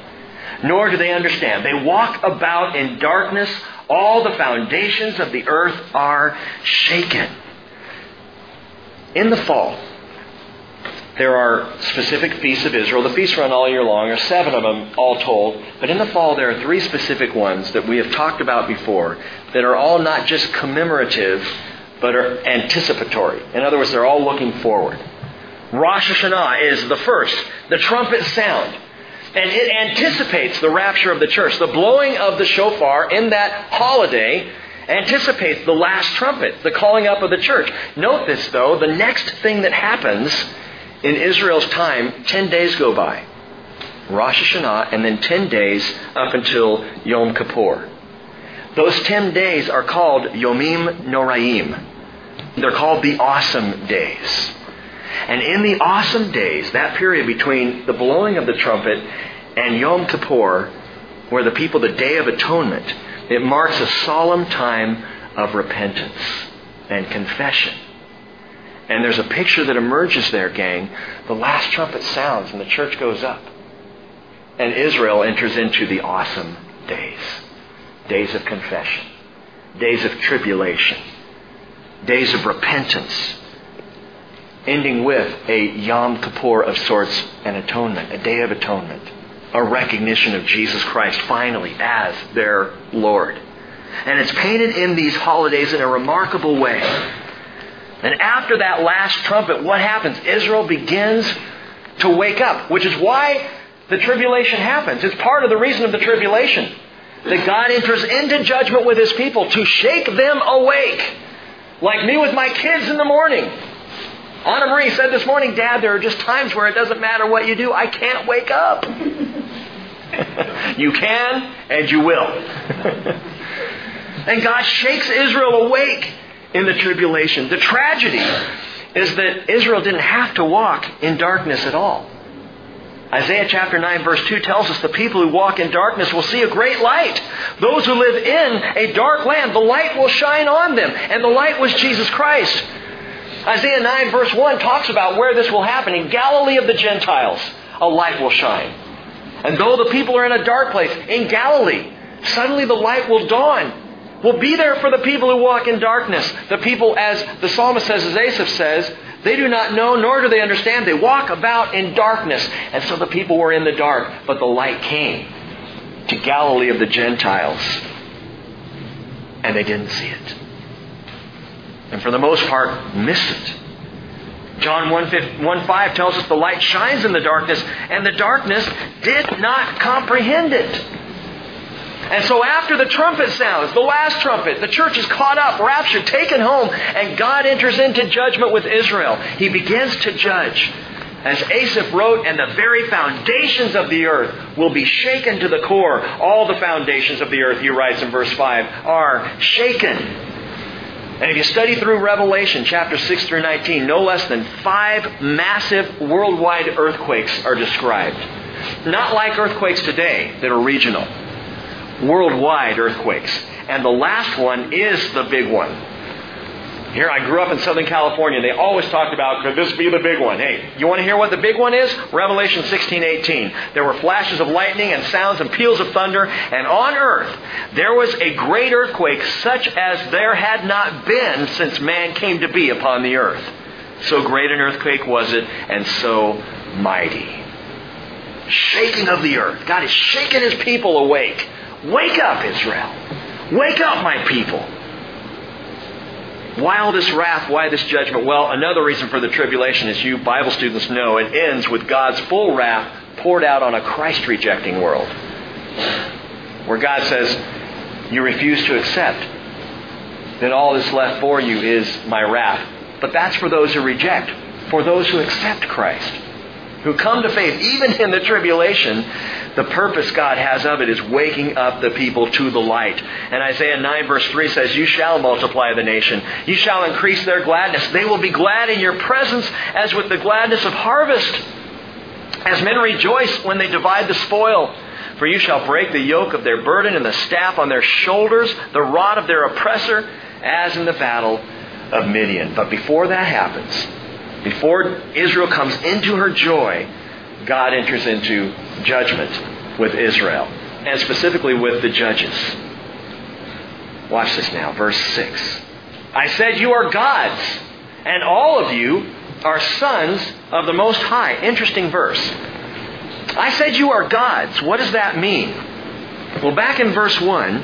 nor do they understand. They walk about in darkness. All the foundations of the earth are shaken. In the fall, there are specific feasts of Israel. The feasts run all year long. Are seven of them all told. But in the fall, there are three specific ones that we have talked about before that are all not just commemorative, but are anticipatory. In other words, they're all looking forward. Rosh Hashanah is the first, the trumpet sound. And it anticipates the rapture of the church. The blowing of the shofar in that holiday anticipates the last trumpet, the calling up of the church. Note this, though, the next thing that happens in Israel's time, 10 days go by. Rosh Hashanah, and then 10 days up until Yom Kippur. Those 10 days are called Yomim Noraim. They're called the awesome days. And in the awesome days, that period between the blowing of the trumpet and Yom Kippur, where the people, the Day of Atonement, it marks a solemn time of repentance and confession. And there's a picture that emerges there, gang. The last trumpet sounds and the church goes up. And Israel enters into the awesome days days of confession, days of tribulation, days of repentance, ending with a Yom Kippur of sorts, an atonement, a day of atonement, a recognition of Jesus Christ finally as their Lord. And it's painted in these holidays in a remarkable way. And after that last trumpet, what happens? Israel begins to wake up, which is why the tribulation happens. It's part of the reason of the tribulation. That God enters into judgment with his people to shake them awake. Like me with my kids in the morning. Anna Marie said this morning, Dad, there are just times where it doesn't matter what you do, I can't wake up. you can and you will. and God shakes Israel awake in the tribulation. The tragedy is that Israel didn't have to walk in darkness at all. Isaiah chapter 9 verse 2 tells us the people who walk in darkness will see a great light. Those who live in a dark land, the light will shine on them. And the light was Jesus Christ. Isaiah 9 verse 1 talks about where this will happen. In Galilee of the Gentiles, a light will shine. And though the people are in a dark place, in Galilee, suddenly the light will dawn. Will be there for the people who walk in darkness. The people, as the psalmist says, as Asaph says, they do not know, nor do they understand. They walk about in darkness. And so the people were in the dark, but the light came to Galilee of the Gentiles. And they didn't see it. And for the most part, missed it. John 1, 1 5 tells us the light shines in the darkness, and the darkness did not comprehend it. And so after the trumpet sounds, the last trumpet, the church is caught up, raptured, taken home, and God enters into judgment with Israel. He begins to judge. As Asaph wrote, and the very foundations of the earth will be shaken to the core. All the foundations of the earth, he writes in verse 5, are shaken. And if you study through Revelation chapter 6 through 19, no less than five massive worldwide earthquakes are described. Not like earthquakes today that are regional worldwide earthquakes. And the last one is the big one. Here, I grew up in Southern California. They always talked about, could this be the big one? Hey, you want to hear what the big one is? Revelation 16, 18. There were flashes of lightning and sounds and peals of thunder, and on earth there was a great earthquake such as there had not been since man came to be upon the earth. So great an earthquake was it, and so mighty. Shaking of the earth. God is shaking his people awake. Wake up, Israel. Wake up, my people. Why all this wrath? Why this judgment? Well, another reason for the tribulation, as you Bible students know, it ends with God's full wrath poured out on a Christ rejecting world. Where God says, You refuse to accept, then all that's left for you is my wrath. But that's for those who reject. For those who accept Christ, who come to faith, even in the tribulation, the purpose God has of it is waking up the people to the light. And Isaiah 9 verse 3 says, You shall multiply the nation. You shall increase their gladness. They will be glad in your presence as with the gladness of harvest. As men rejoice when they divide the spoil. For you shall break the yoke of their burden and the staff on their shoulders, the rod of their oppressor, as in the battle of Midian. But before that happens, before Israel comes into her joy, God enters into judgment with Israel, and specifically with the judges. Watch this now, verse 6. I said, You are gods, and all of you are sons of the Most High. Interesting verse. I said, You are gods. What does that mean? Well, back in verse 1,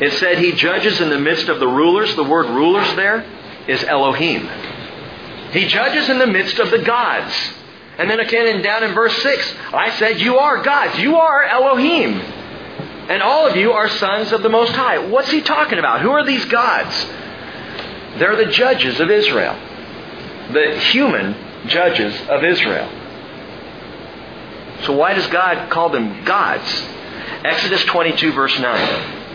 it said, He judges in the midst of the rulers. The word rulers there is Elohim. He judges in the midst of the gods. And then again, down in verse 6, I said, You are gods. You are Elohim. And all of you are sons of the Most High. What's he talking about? Who are these gods? They're the judges of Israel. The human judges of Israel. So why does God call them gods? Exodus 22 verse 9.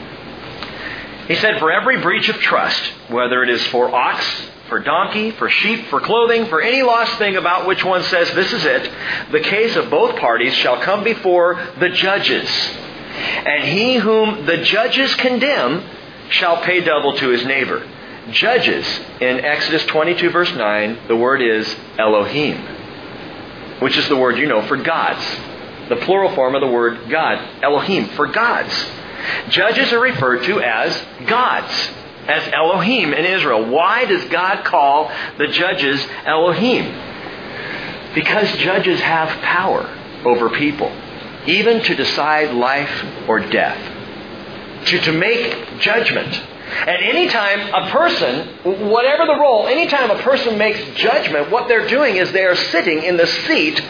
He said, For every breach of trust, whether it is for ox, for donkey, for sheep, for clothing, for any lost thing about which one says, This is it, the case of both parties shall come before the judges. And he whom the judges condemn shall pay double to his neighbor. Judges, in Exodus 22, verse 9, the word is Elohim, which is the word you know for gods. The plural form of the word God, Elohim, for gods. Judges are referred to as gods, as Elohim in Israel. Why does God call the judges Elohim? Because judges have power over people, even to decide life or death, to, to make judgment. At any time a person, whatever the role, anytime a person makes judgment, what they're doing is they are sitting in the seat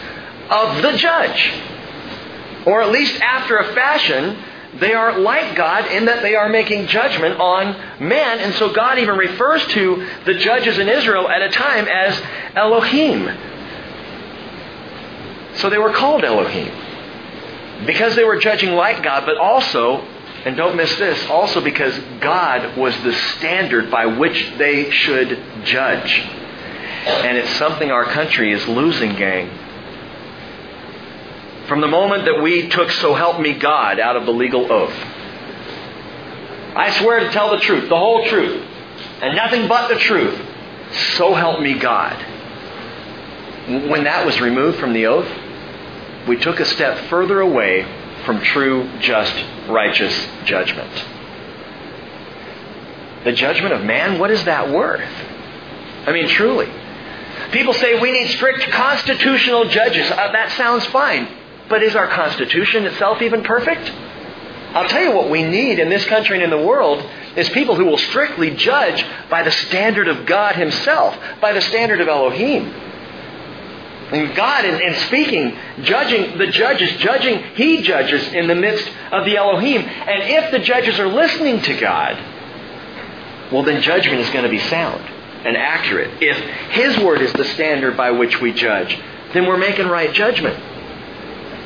of the judge. Or at least after a fashion, they are like God in that they are making judgment on man. And so God even refers to the judges in Israel at a time as Elohim. So they were called Elohim. Because they were judging like God, but also, and don't miss this, also because God was the standard by which they should judge. And it's something our country is losing, gang. From the moment that we took So Help Me God out of the legal oath. I swear to tell the truth, the whole truth, and nothing but the truth. So help me God. When that was removed from the oath, we took a step further away from true, just, righteous judgment. The judgment of man, what is that worth? I mean, truly. People say we need strict constitutional judges. Uh, that sounds fine. But is our Constitution itself even perfect? I'll tell you what we need in this country and in the world is people who will strictly judge by the standard of God Himself, by the standard of Elohim. And God, in, in, speaking, judging the judges, judging, He judges in the midst of the Elohim. And if the judges are listening to God, well, then judgment is going to be sound and accurate. If His word is the standard by which we judge, then we're making right judgment.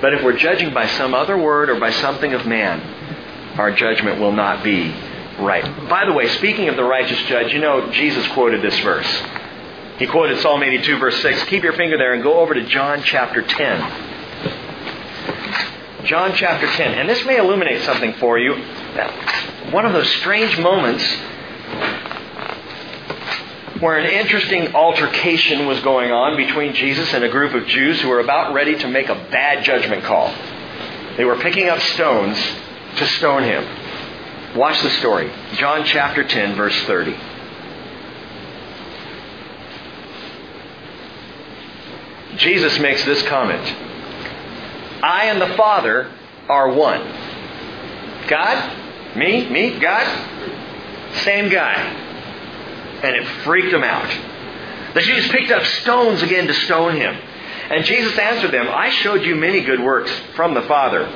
But if we're judging by some other word or by something of man, our judgment will not be right. By the way, speaking of the righteous judge, you know Jesus quoted this verse. He quoted Psalm 82, verse 6. Keep your finger there and go over to John chapter 10. John chapter 10. And this may illuminate something for you. One of those strange moments where an interesting altercation was going on between Jesus and a group of Jews who were about ready to make a bad judgment call. They were picking up stones to stone him. Watch the story. John chapter 10, verse 30. Jesus makes this comment I and the Father are one. God? Me? Me? God? Same guy. And it freaked them out. The Jews picked up stones again to stone him. And Jesus answered them, I showed you many good works from the Father.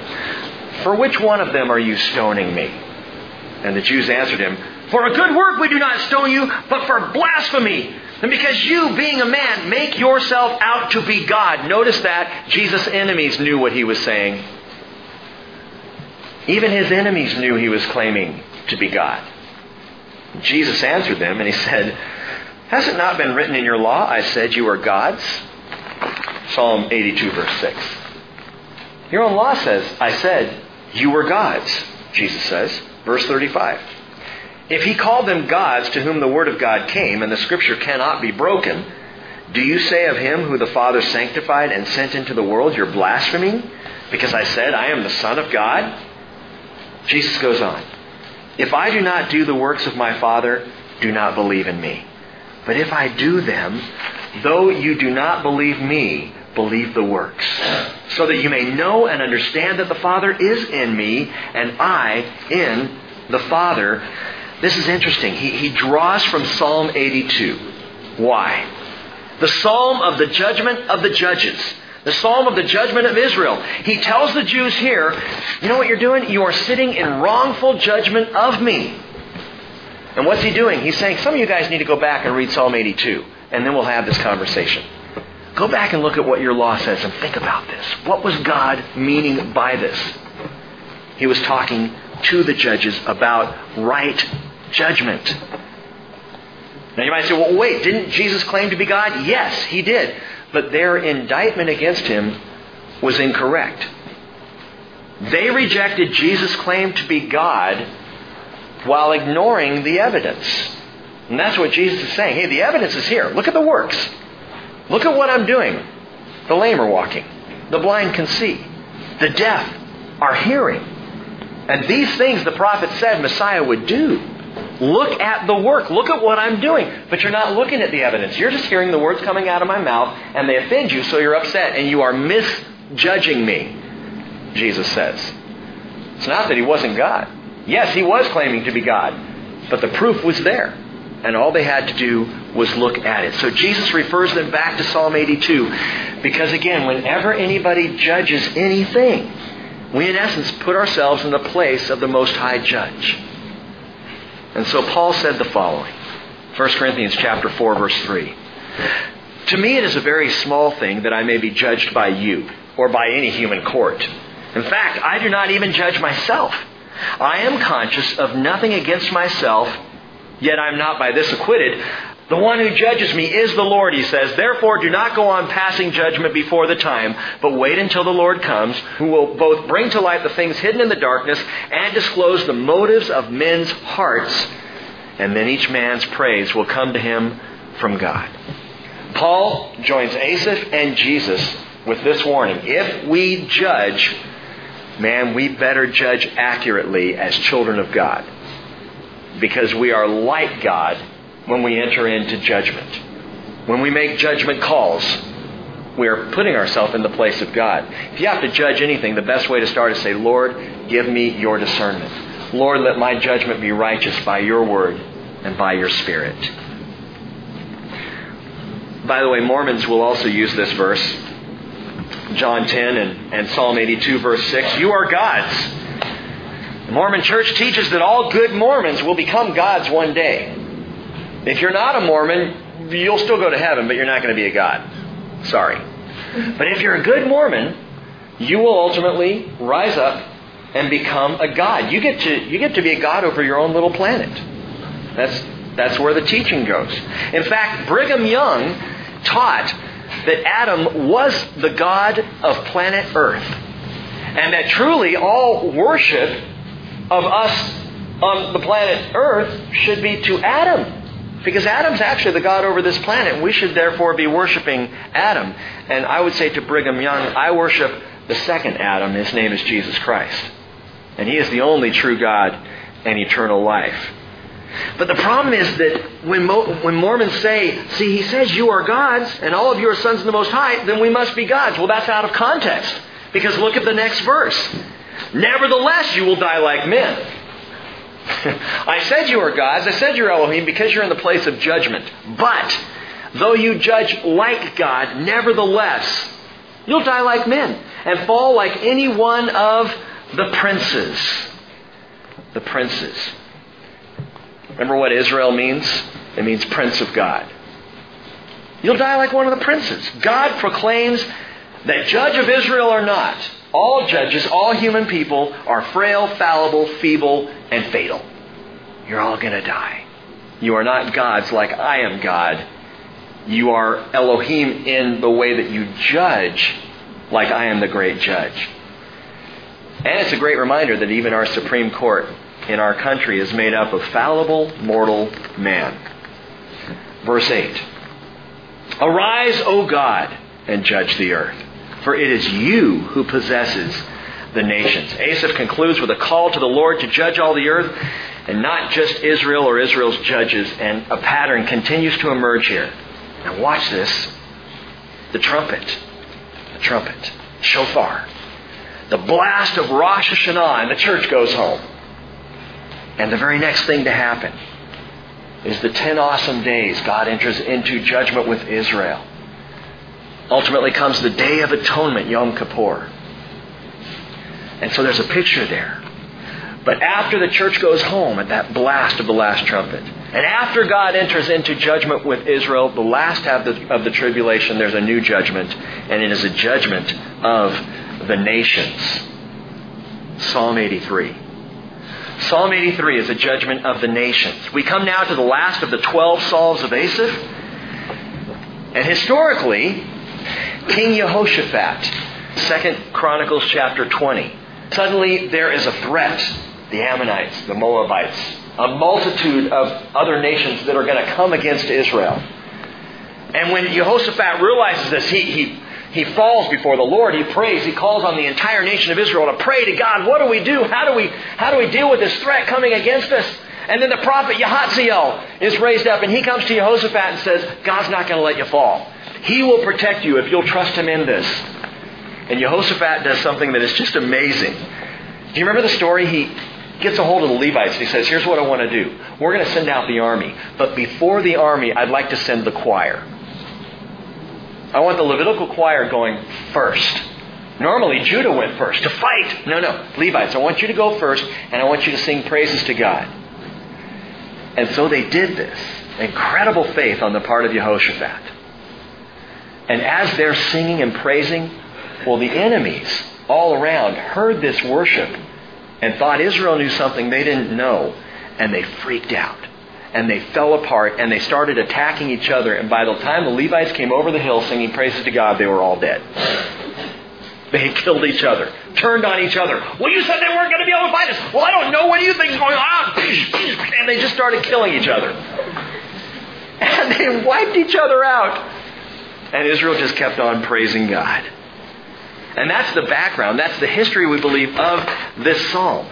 For which one of them are you stoning me? And the Jews answered him, For a good work we do not stone you, but for blasphemy. And because you, being a man, make yourself out to be God. Notice that Jesus' enemies knew what he was saying. Even his enemies knew he was claiming to be God. Jesus answered them and he said, Has it not been written in your law, I said you are gods? Psalm 82, verse 6. Your own law says, I said you were gods, Jesus says. Verse 35. If he called them gods to whom the word of God came, and the scripture cannot be broken, do you say of him who the Father sanctified and sent into the world, you're blaspheming? Because I said, I am the Son of God? Jesus goes on. If I do not do the works of my Father, do not believe in me. But if I do them, though you do not believe me, believe the works, so that you may know and understand that the Father is in me and I in the Father. This is interesting. He, he draws from Psalm 82. Why? The psalm of the judgment of the judges. The psalm of the judgment of Israel. He tells the Jews here, you know what you're doing? You are sitting in wrongful judgment of me. And what's he doing? He's saying, some of you guys need to go back and read Psalm 82, and then we'll have this conversation. Go back and look at what your law says and think about this. What was God meaning by this? He was talking to the judges about right judgment. Now you might say, well, wait, didn't Jesus claim to be God? Yes, he did. But their indictment against him was incorrect. They rejected Jesus' claim to be God while ignoring the evidence. And that's what Jesus is saying. Hey, the evidence is here. Look at the works. Look at what I'm doing. The lame are walking. The blind can see. The deaf are hearing. And these things the prophet said Messiah would do. Look at the work. Look at what I'm doing. But you're not looking at the evidence. You're just hearing the words coming out of my mouth, and they offend you, so you're upset, and you are misjudging me, Jesus says. It's not that he wasn't God. Yes, he was claiming to be God, but the proof was there. And all they had to do was look at it. So Jesus refers them back to Psalm 82 because, again, whenever anybody judges anything, we in essence put ourselves in the place of the Most High Judge. And so Paul said the following 1 Corinthians chapter 4 verse 3. To me it is a very small thing that I may be judged by you or by any human court. In fact, I do not even judge myself. I am conscious of nothing against myself, yet I am not by this acquitted. The one who judges me is the Lord, he says. Therefore, do not go on passing judgment before the time, but wait until the Lord comes, who will both bring to light the things hidden in the darkness and disclose the motives of men's hearts. And then each man's praise will come to him from God. Paul joins Asaph and Jesus with this warning. If we judge, man, we better judge accurately as children of God. Because we are like God when we enter into judgment. When we make judgment calls, we are putting ourselves in the place of God. If you have to judge anything, the best way to start is say, Lord, give me your discernment. Lord, let my judgment be righteous by your word and by your spirit. By the way, Mormons will also use this verse, John 10 and, and Psalm 82, verse 6. You are gods. The Mormon church teaches that all good Mormons will become gods one day. If you're not a Mormon, you'll still go to heaven, but you're not going to be a God. Sorry. But if you're a good Mormon, you will ultimately rise up and become a God. You get to, you get to be a God over your own little planet. That's, that's where the teaching goes. In fact, Brigham Young taught that Adam was the God of planet Earth. And that truly all worship of us on the planet Earth should be to Adam. Because Adam's actually the God over this planet. We should therefore be worshiping Adam. And I would say to Brigham Young, I worship the second Adam. His name is Jesus Christ. And he is the only true God and eternal life. But the problem is that when, Mo- when Mormons say, see, he says you are gods and all of you are sons of the Most High, then we must be gods. Well, that's out of context. Because look at the next verse. Nevertheless, you will die like men. I said you are gods. I said you're Elohim because you're in the place of judgment. But though you judge like God, nevertheless, you'll die like men and fall like any one of the princes. The princes. Remember what Israel means? It means prince of God. You'll die like one of the princes. God proclaims that judge of Israel or not, all judges, all human people are frail, fallible, feeble, and fatal. You're all going to die. You are not gods like I am God. You are Elohim in the way that you judge like I am the great judge. And it's a great reminder that even our Supreme Court in our country is made up of fallible, mortal man. Verse 8 Arise, O God, and judge the earth for it is you who possesses the nations. Asaph concludes with a call to the Lord to judge all the earth, and not just Israel or Israel's judges, and a pattern continues to emerge here. Now watch this. The trumpet. The trumpet. Shofar. The blast of Rosh Hashanah, and the church goes home. And the very next thing to happen is the ten awesome days God enters into judgment with Israel. Ultimately comes the Day of Atonement, Yom Kippur. And so there's a picture there. But after the church goes home at that blast of the last trumpet, And after God enters into judgment with Israel, the last half of the, of the tribulation, there's a new judgment, and it is a judgment of the nations. Psalm 83. Psalm 83 is a judgment of the nations. We come now to the last of the 12 Psalms of Asaph. And historically, King Jehoshaphat, 2nd Chronicles chapter 20. Suddenly there is a threat. The Ammonites, the Moabites, a multitude of other nations that are going to come against Israel. And when Jehoshaphat realizes this, he, he, he falls before the Lord. He prays. He calls on the entire nation of Israel to pray to God. What do we do? How do we, how do we deal with this threat coming against us? And then the prophet Yahaziel is raised up and he comes to Jehoshaphat and says, God's not going to let you fall. He will protect you if you'll trust him in this. And Jehoshaphat does something that is just amazing. Do you remember the story? He, gets a hold of the Levites and he says, Here's what I want to do. We're going to send out the army. But before the army, I'd like to send the choir. I want the Levitical choir going first. Normally, Judah went first to fight. No, no. Levites, I want you to go first, and I want you to sing praises to God. And so they did this. Incredible faith on the part of Jehoshaphat. And as they're singing and praising, well, the enemies all around heard this worship and thought Israel knew something they didn't know, and they freaked out. And they fell apart and they started attacking each other. And by the time the Levites came over the hill singing praises to God, they were all dead. They killed each other, turned on each other. Well, you said they weren't going to be able to fight us. Well, I don't know. What do you think's going on? And they just started killing each other. And they wiped each other out. And Israel just kept on praising God. And that's the background, that's the history, we believe, of this psalm.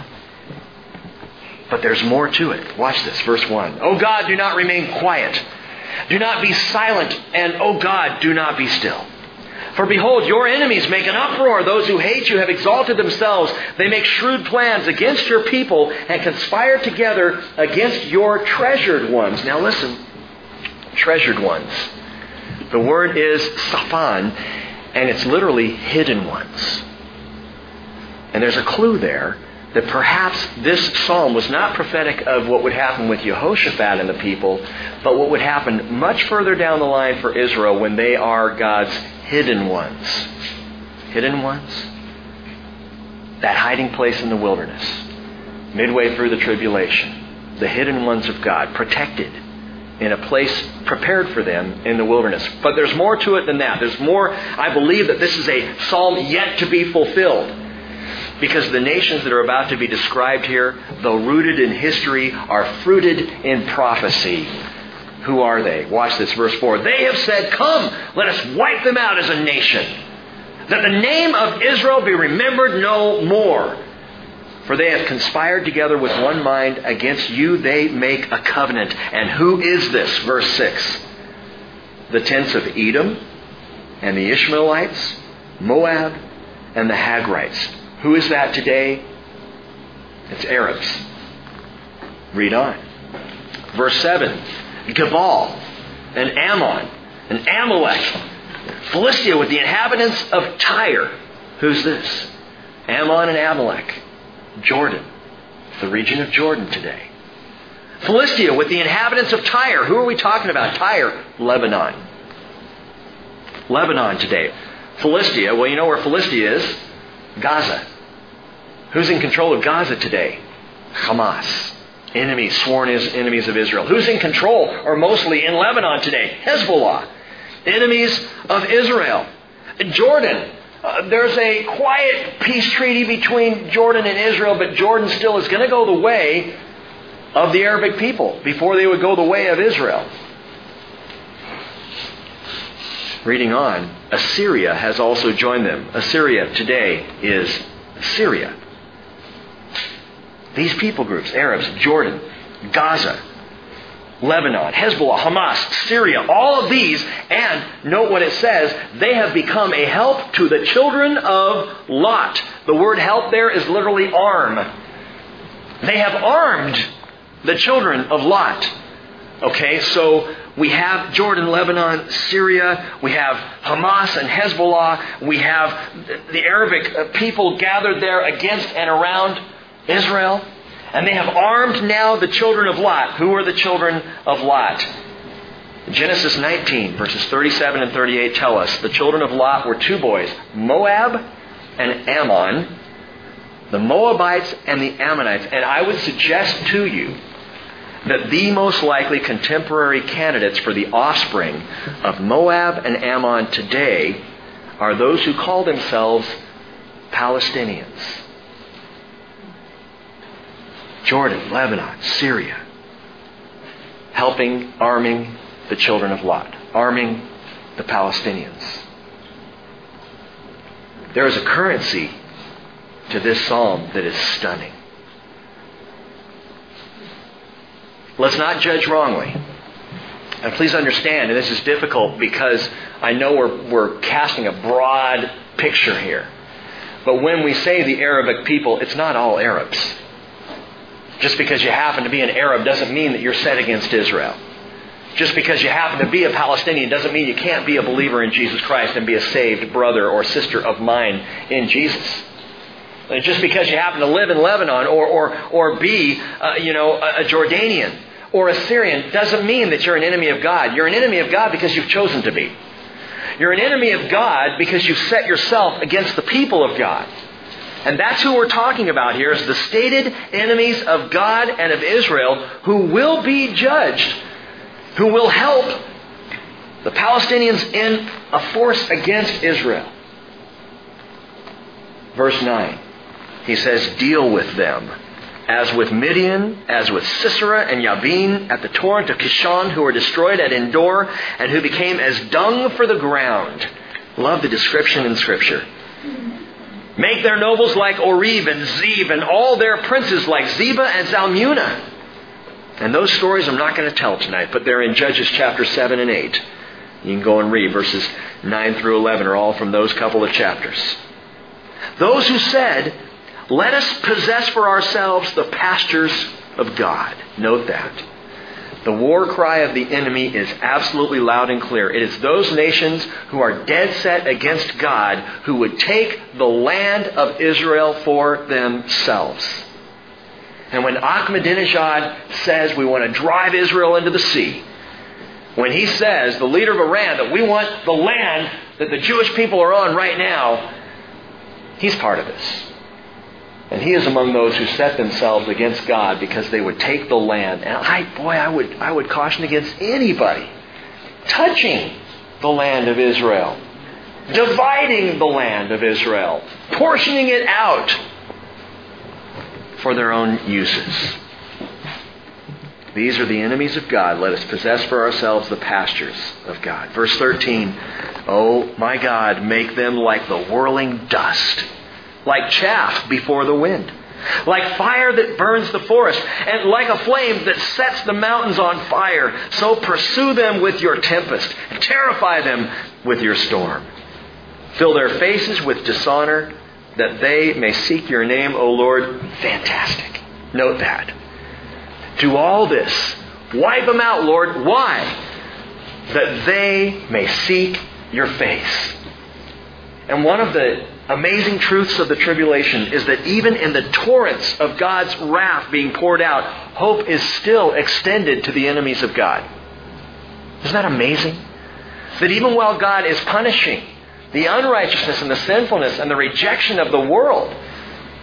But there's more to it. Watch this, verse 1. Oh God, do not remain quiet. Do not be silent, and oh God, do not be still. For behold, your enemies make an uproar. Those who hate you have exalted themselves. They make shrewd plans against your people and conspire together against your treasured ones. Now listen, treasured ones. The word is saphan, and it's literally hidden ones. And there's a clue there that perhaps this psalm was not prophetic of what would happen with Jehoshaphat and the people, but what would happen much further down the line for Israel when they are God's hidden ones. Hidden ones? That hiding place in the wilderness, midway through the tribulation. The hidden ones of God, protected in a place prepared for them in the wilderness. But there's more to it than that. There's more, I believe that this is a psalm yet to be fulfilled. Because the nations that are about to be described here, though rooted in history, are fruited in prophecy. Who are they? Watch this, verse 4. They have said, Come, let us wipe them out as a nation, that the name of Israel be remembered no more. For they have conspired together with one mind. Against you they make a covenant. And who is this? Verse 6. The tents of Edom and the Ishmaelites, Moab, and the Hagrites. Who is that today? It's Arabs. Read on. Verse 7. Gebal and Ammon and Amalek. Philistia with the inhabitants of Tyre. Who's this? Ammon and Amalek. Jordan, the region of Jordan today. Philistia with the inhabitants of Tyre. Who are we talking about? Tyre, Lebanon. Lebanon today. Philistia, well, you know where Philistia is? Gaza. Who's in control of Gaza today? Hamas. Enemies, sworn enemies of Israel. Who's in control, or mostly in Lebanon today? Hezbollah. Enemies of Israel. Jordan, uh, there's a quiet peace treaty between Jordan and Israel, but Jordan still is going to go the way of the Arabic people before they would go the way of Israel. Reading on, Assyria has also joined them. Assyria today is Syria. These people groups, Arabs, Jordan, Gaza, Lebanon, Hezbollah, Hamas, Syria, all of these, and note what it says, they have become a help to the children of Lot. The word help there is literally arm. They have armed the children of Lot. Okay, so we have Jordan, Lebanon, Syria, we have Hamas and Hezbollah, we have the Arabic uh, people gathered there against and around Israel. And they have armed now the children of Lot. Who are the children of Lot? Genesis 19, verses 37 and 38 tell us the children of Lot were two boys, Moab and Ammon, the Moabites and the Ammonites. And I would suggest to you that the most likely contemporary candidates for the offspring of Moab and Ammon today are those who call themselves Palestinians. Jordan, Lebanon, Syria, helping, arming the children of Lot, arming the Palestinians. There is a currency to this psalm that is stunning. Let's not judge wrongly. And please understand, and this is difficult because I know we're, we're casting a broad picture here. But when we say the Arabic people, it's not all Arabs. Just because you happen to be an Arab doesn't mean that you're set against Israel. Just because you happen to be a Palestinian doesn't mean you can't be a believer in Jesus Christ and be a saved brother or sister of mine in Jesus. Just because you happen to live in Lebanon or, or, or be, uh, you know, a, a Jordanian or a Syrian doesn't mean that you're an enemy of God. You're an enemy of God because you've chosen to be. You're an enemy of God because you've set yourself against the people of God. And that's who we're talking about here is the stated enemies of God and of Israel who will be judged, who will help the Palestinians in a force against Israel. Verse 9. He says, Deal with them as with Midian, as with Sisera and Yabin at the torrent of Kishon, who were destroyed at Endor, and who became as dung for the ground. Love the description in Scripture. Make their nobles like Oreb and Zeb, and all their princes like Zebah and Zalmunna. And those stories I'm not going to tell tonight, but they're in Judges chapter 7 and 8. You can go and read. Verses 9 through 11 are all from those couple of chapters. Those who said, let us possess for ourselves the pastures of God. Note that. The war cry of the enemy is absolutely loud and clear. It is those nations who are dead set against God who would take the land of Israel for themselves. And when Ahmadinejad says we want to drive Israel into the sea, when he says, the leader of Iran, that we want the land that the Jewish people are on right now, he's part of this. And he is among those who set themselves against God because they would take the land. And I, boy, I would, I would caution against anybody touching the land of Israel, dividing the land of Israel, portioning it out for their own uses. These are the enemies of God. Let us possess for ourselves the pastures of God. Verse 13, Oh, my God, make them like the whirling dust like chaff before the wind, like fire that burns the forest, and like a flame that sets the mountains on fire. So pursue them with your tempest, terrify them with your storm. Fill their faces with dishonor, that they may seek your name, O Lord. Fantastic. Note that. Do all this. Wipe them out, Lord. Why? That they may seek your face. And one of the amazing truths of the tribulation is that even in the torrents of God's wrath being poured out, hope is still extended to the enemies of God. Isn't that amazing? That even while God is punishing the unrighteousness and the sinfulness and the rejection of the world,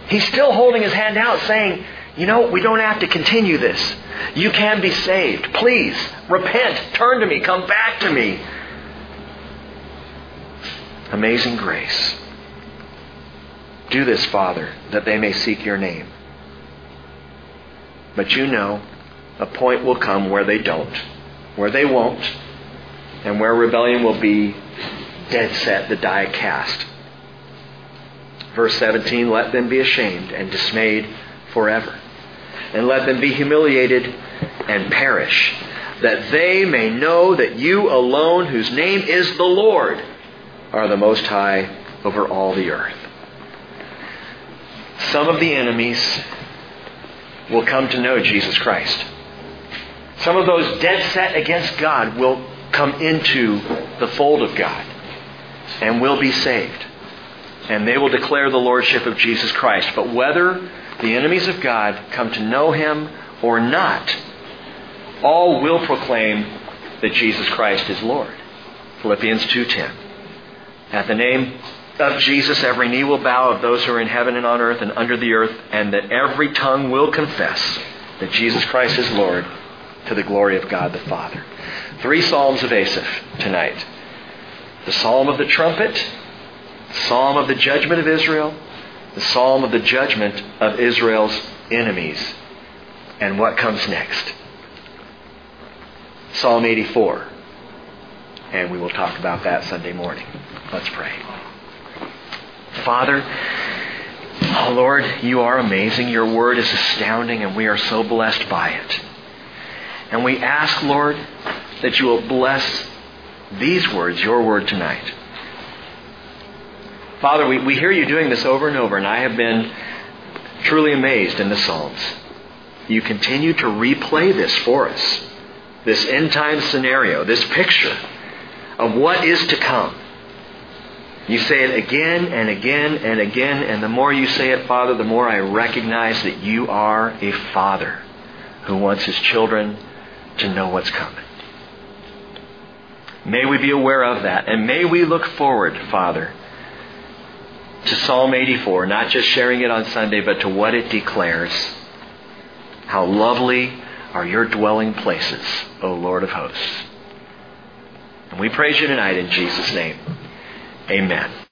He's still holding His hand out saying, you know, we don't have to continue this. You can be saved. Please, repent, turn to me, come back to me. Amazing grace. Do this, Father, that they may seek your name. But you know, a point will come where they don't, where they won't, and where rebellion will be dead set, the die cast. Verse 17 Let them be ashamed and dismayed forever, and let them be humiliated and perish, that they may know that you alone, whose name is the Lord, are the Most High over all the earth some of the enemies will come to know Jesus Christ. Some of those dead set against God will come into the fold of God and will be saved. And they will declare the lordship of Jesus Christ. But whether the enemies of God come to know him or not, all will proclaim that Jesus Christ is Lord. Philippians 2:10. At the name of Jesus every knee will bow of those who are in heaven and on earth and under the earth and that every tongue will confess that Jesus Christ is Lord to the glory of God the Father. Three psalms of Asaph tonight. The psalm of the trumpet, the psalm of the judgment of Israel, the psalm of the judgment of Israel's enemies. And what comes next? Psalm 84. And we will talk about that Sunday morning. Let's pray. Father, oh Lord, you are amazing. Your word is astounding, and we are so blessed by it. And we ask, Lord, that you will bless these words, your word tonight. Father, we, we hear you doing this over and over, and I have been truly amazed in the Psalms. You continue to replay this for us, this end time scenario, this picture of what is to come. You say it again and again and again, and the more you say it, Father, the more I recognize that you are a Father who wants his children to know what's coming. May we be aware of that, and may we look forward, Father, to Psalm 84, not just sharing it on Sunday, but to what it declares. How lovely are your dwelling places, O Lord of hosts. And we praise you tonight in Jesus' name. Amen.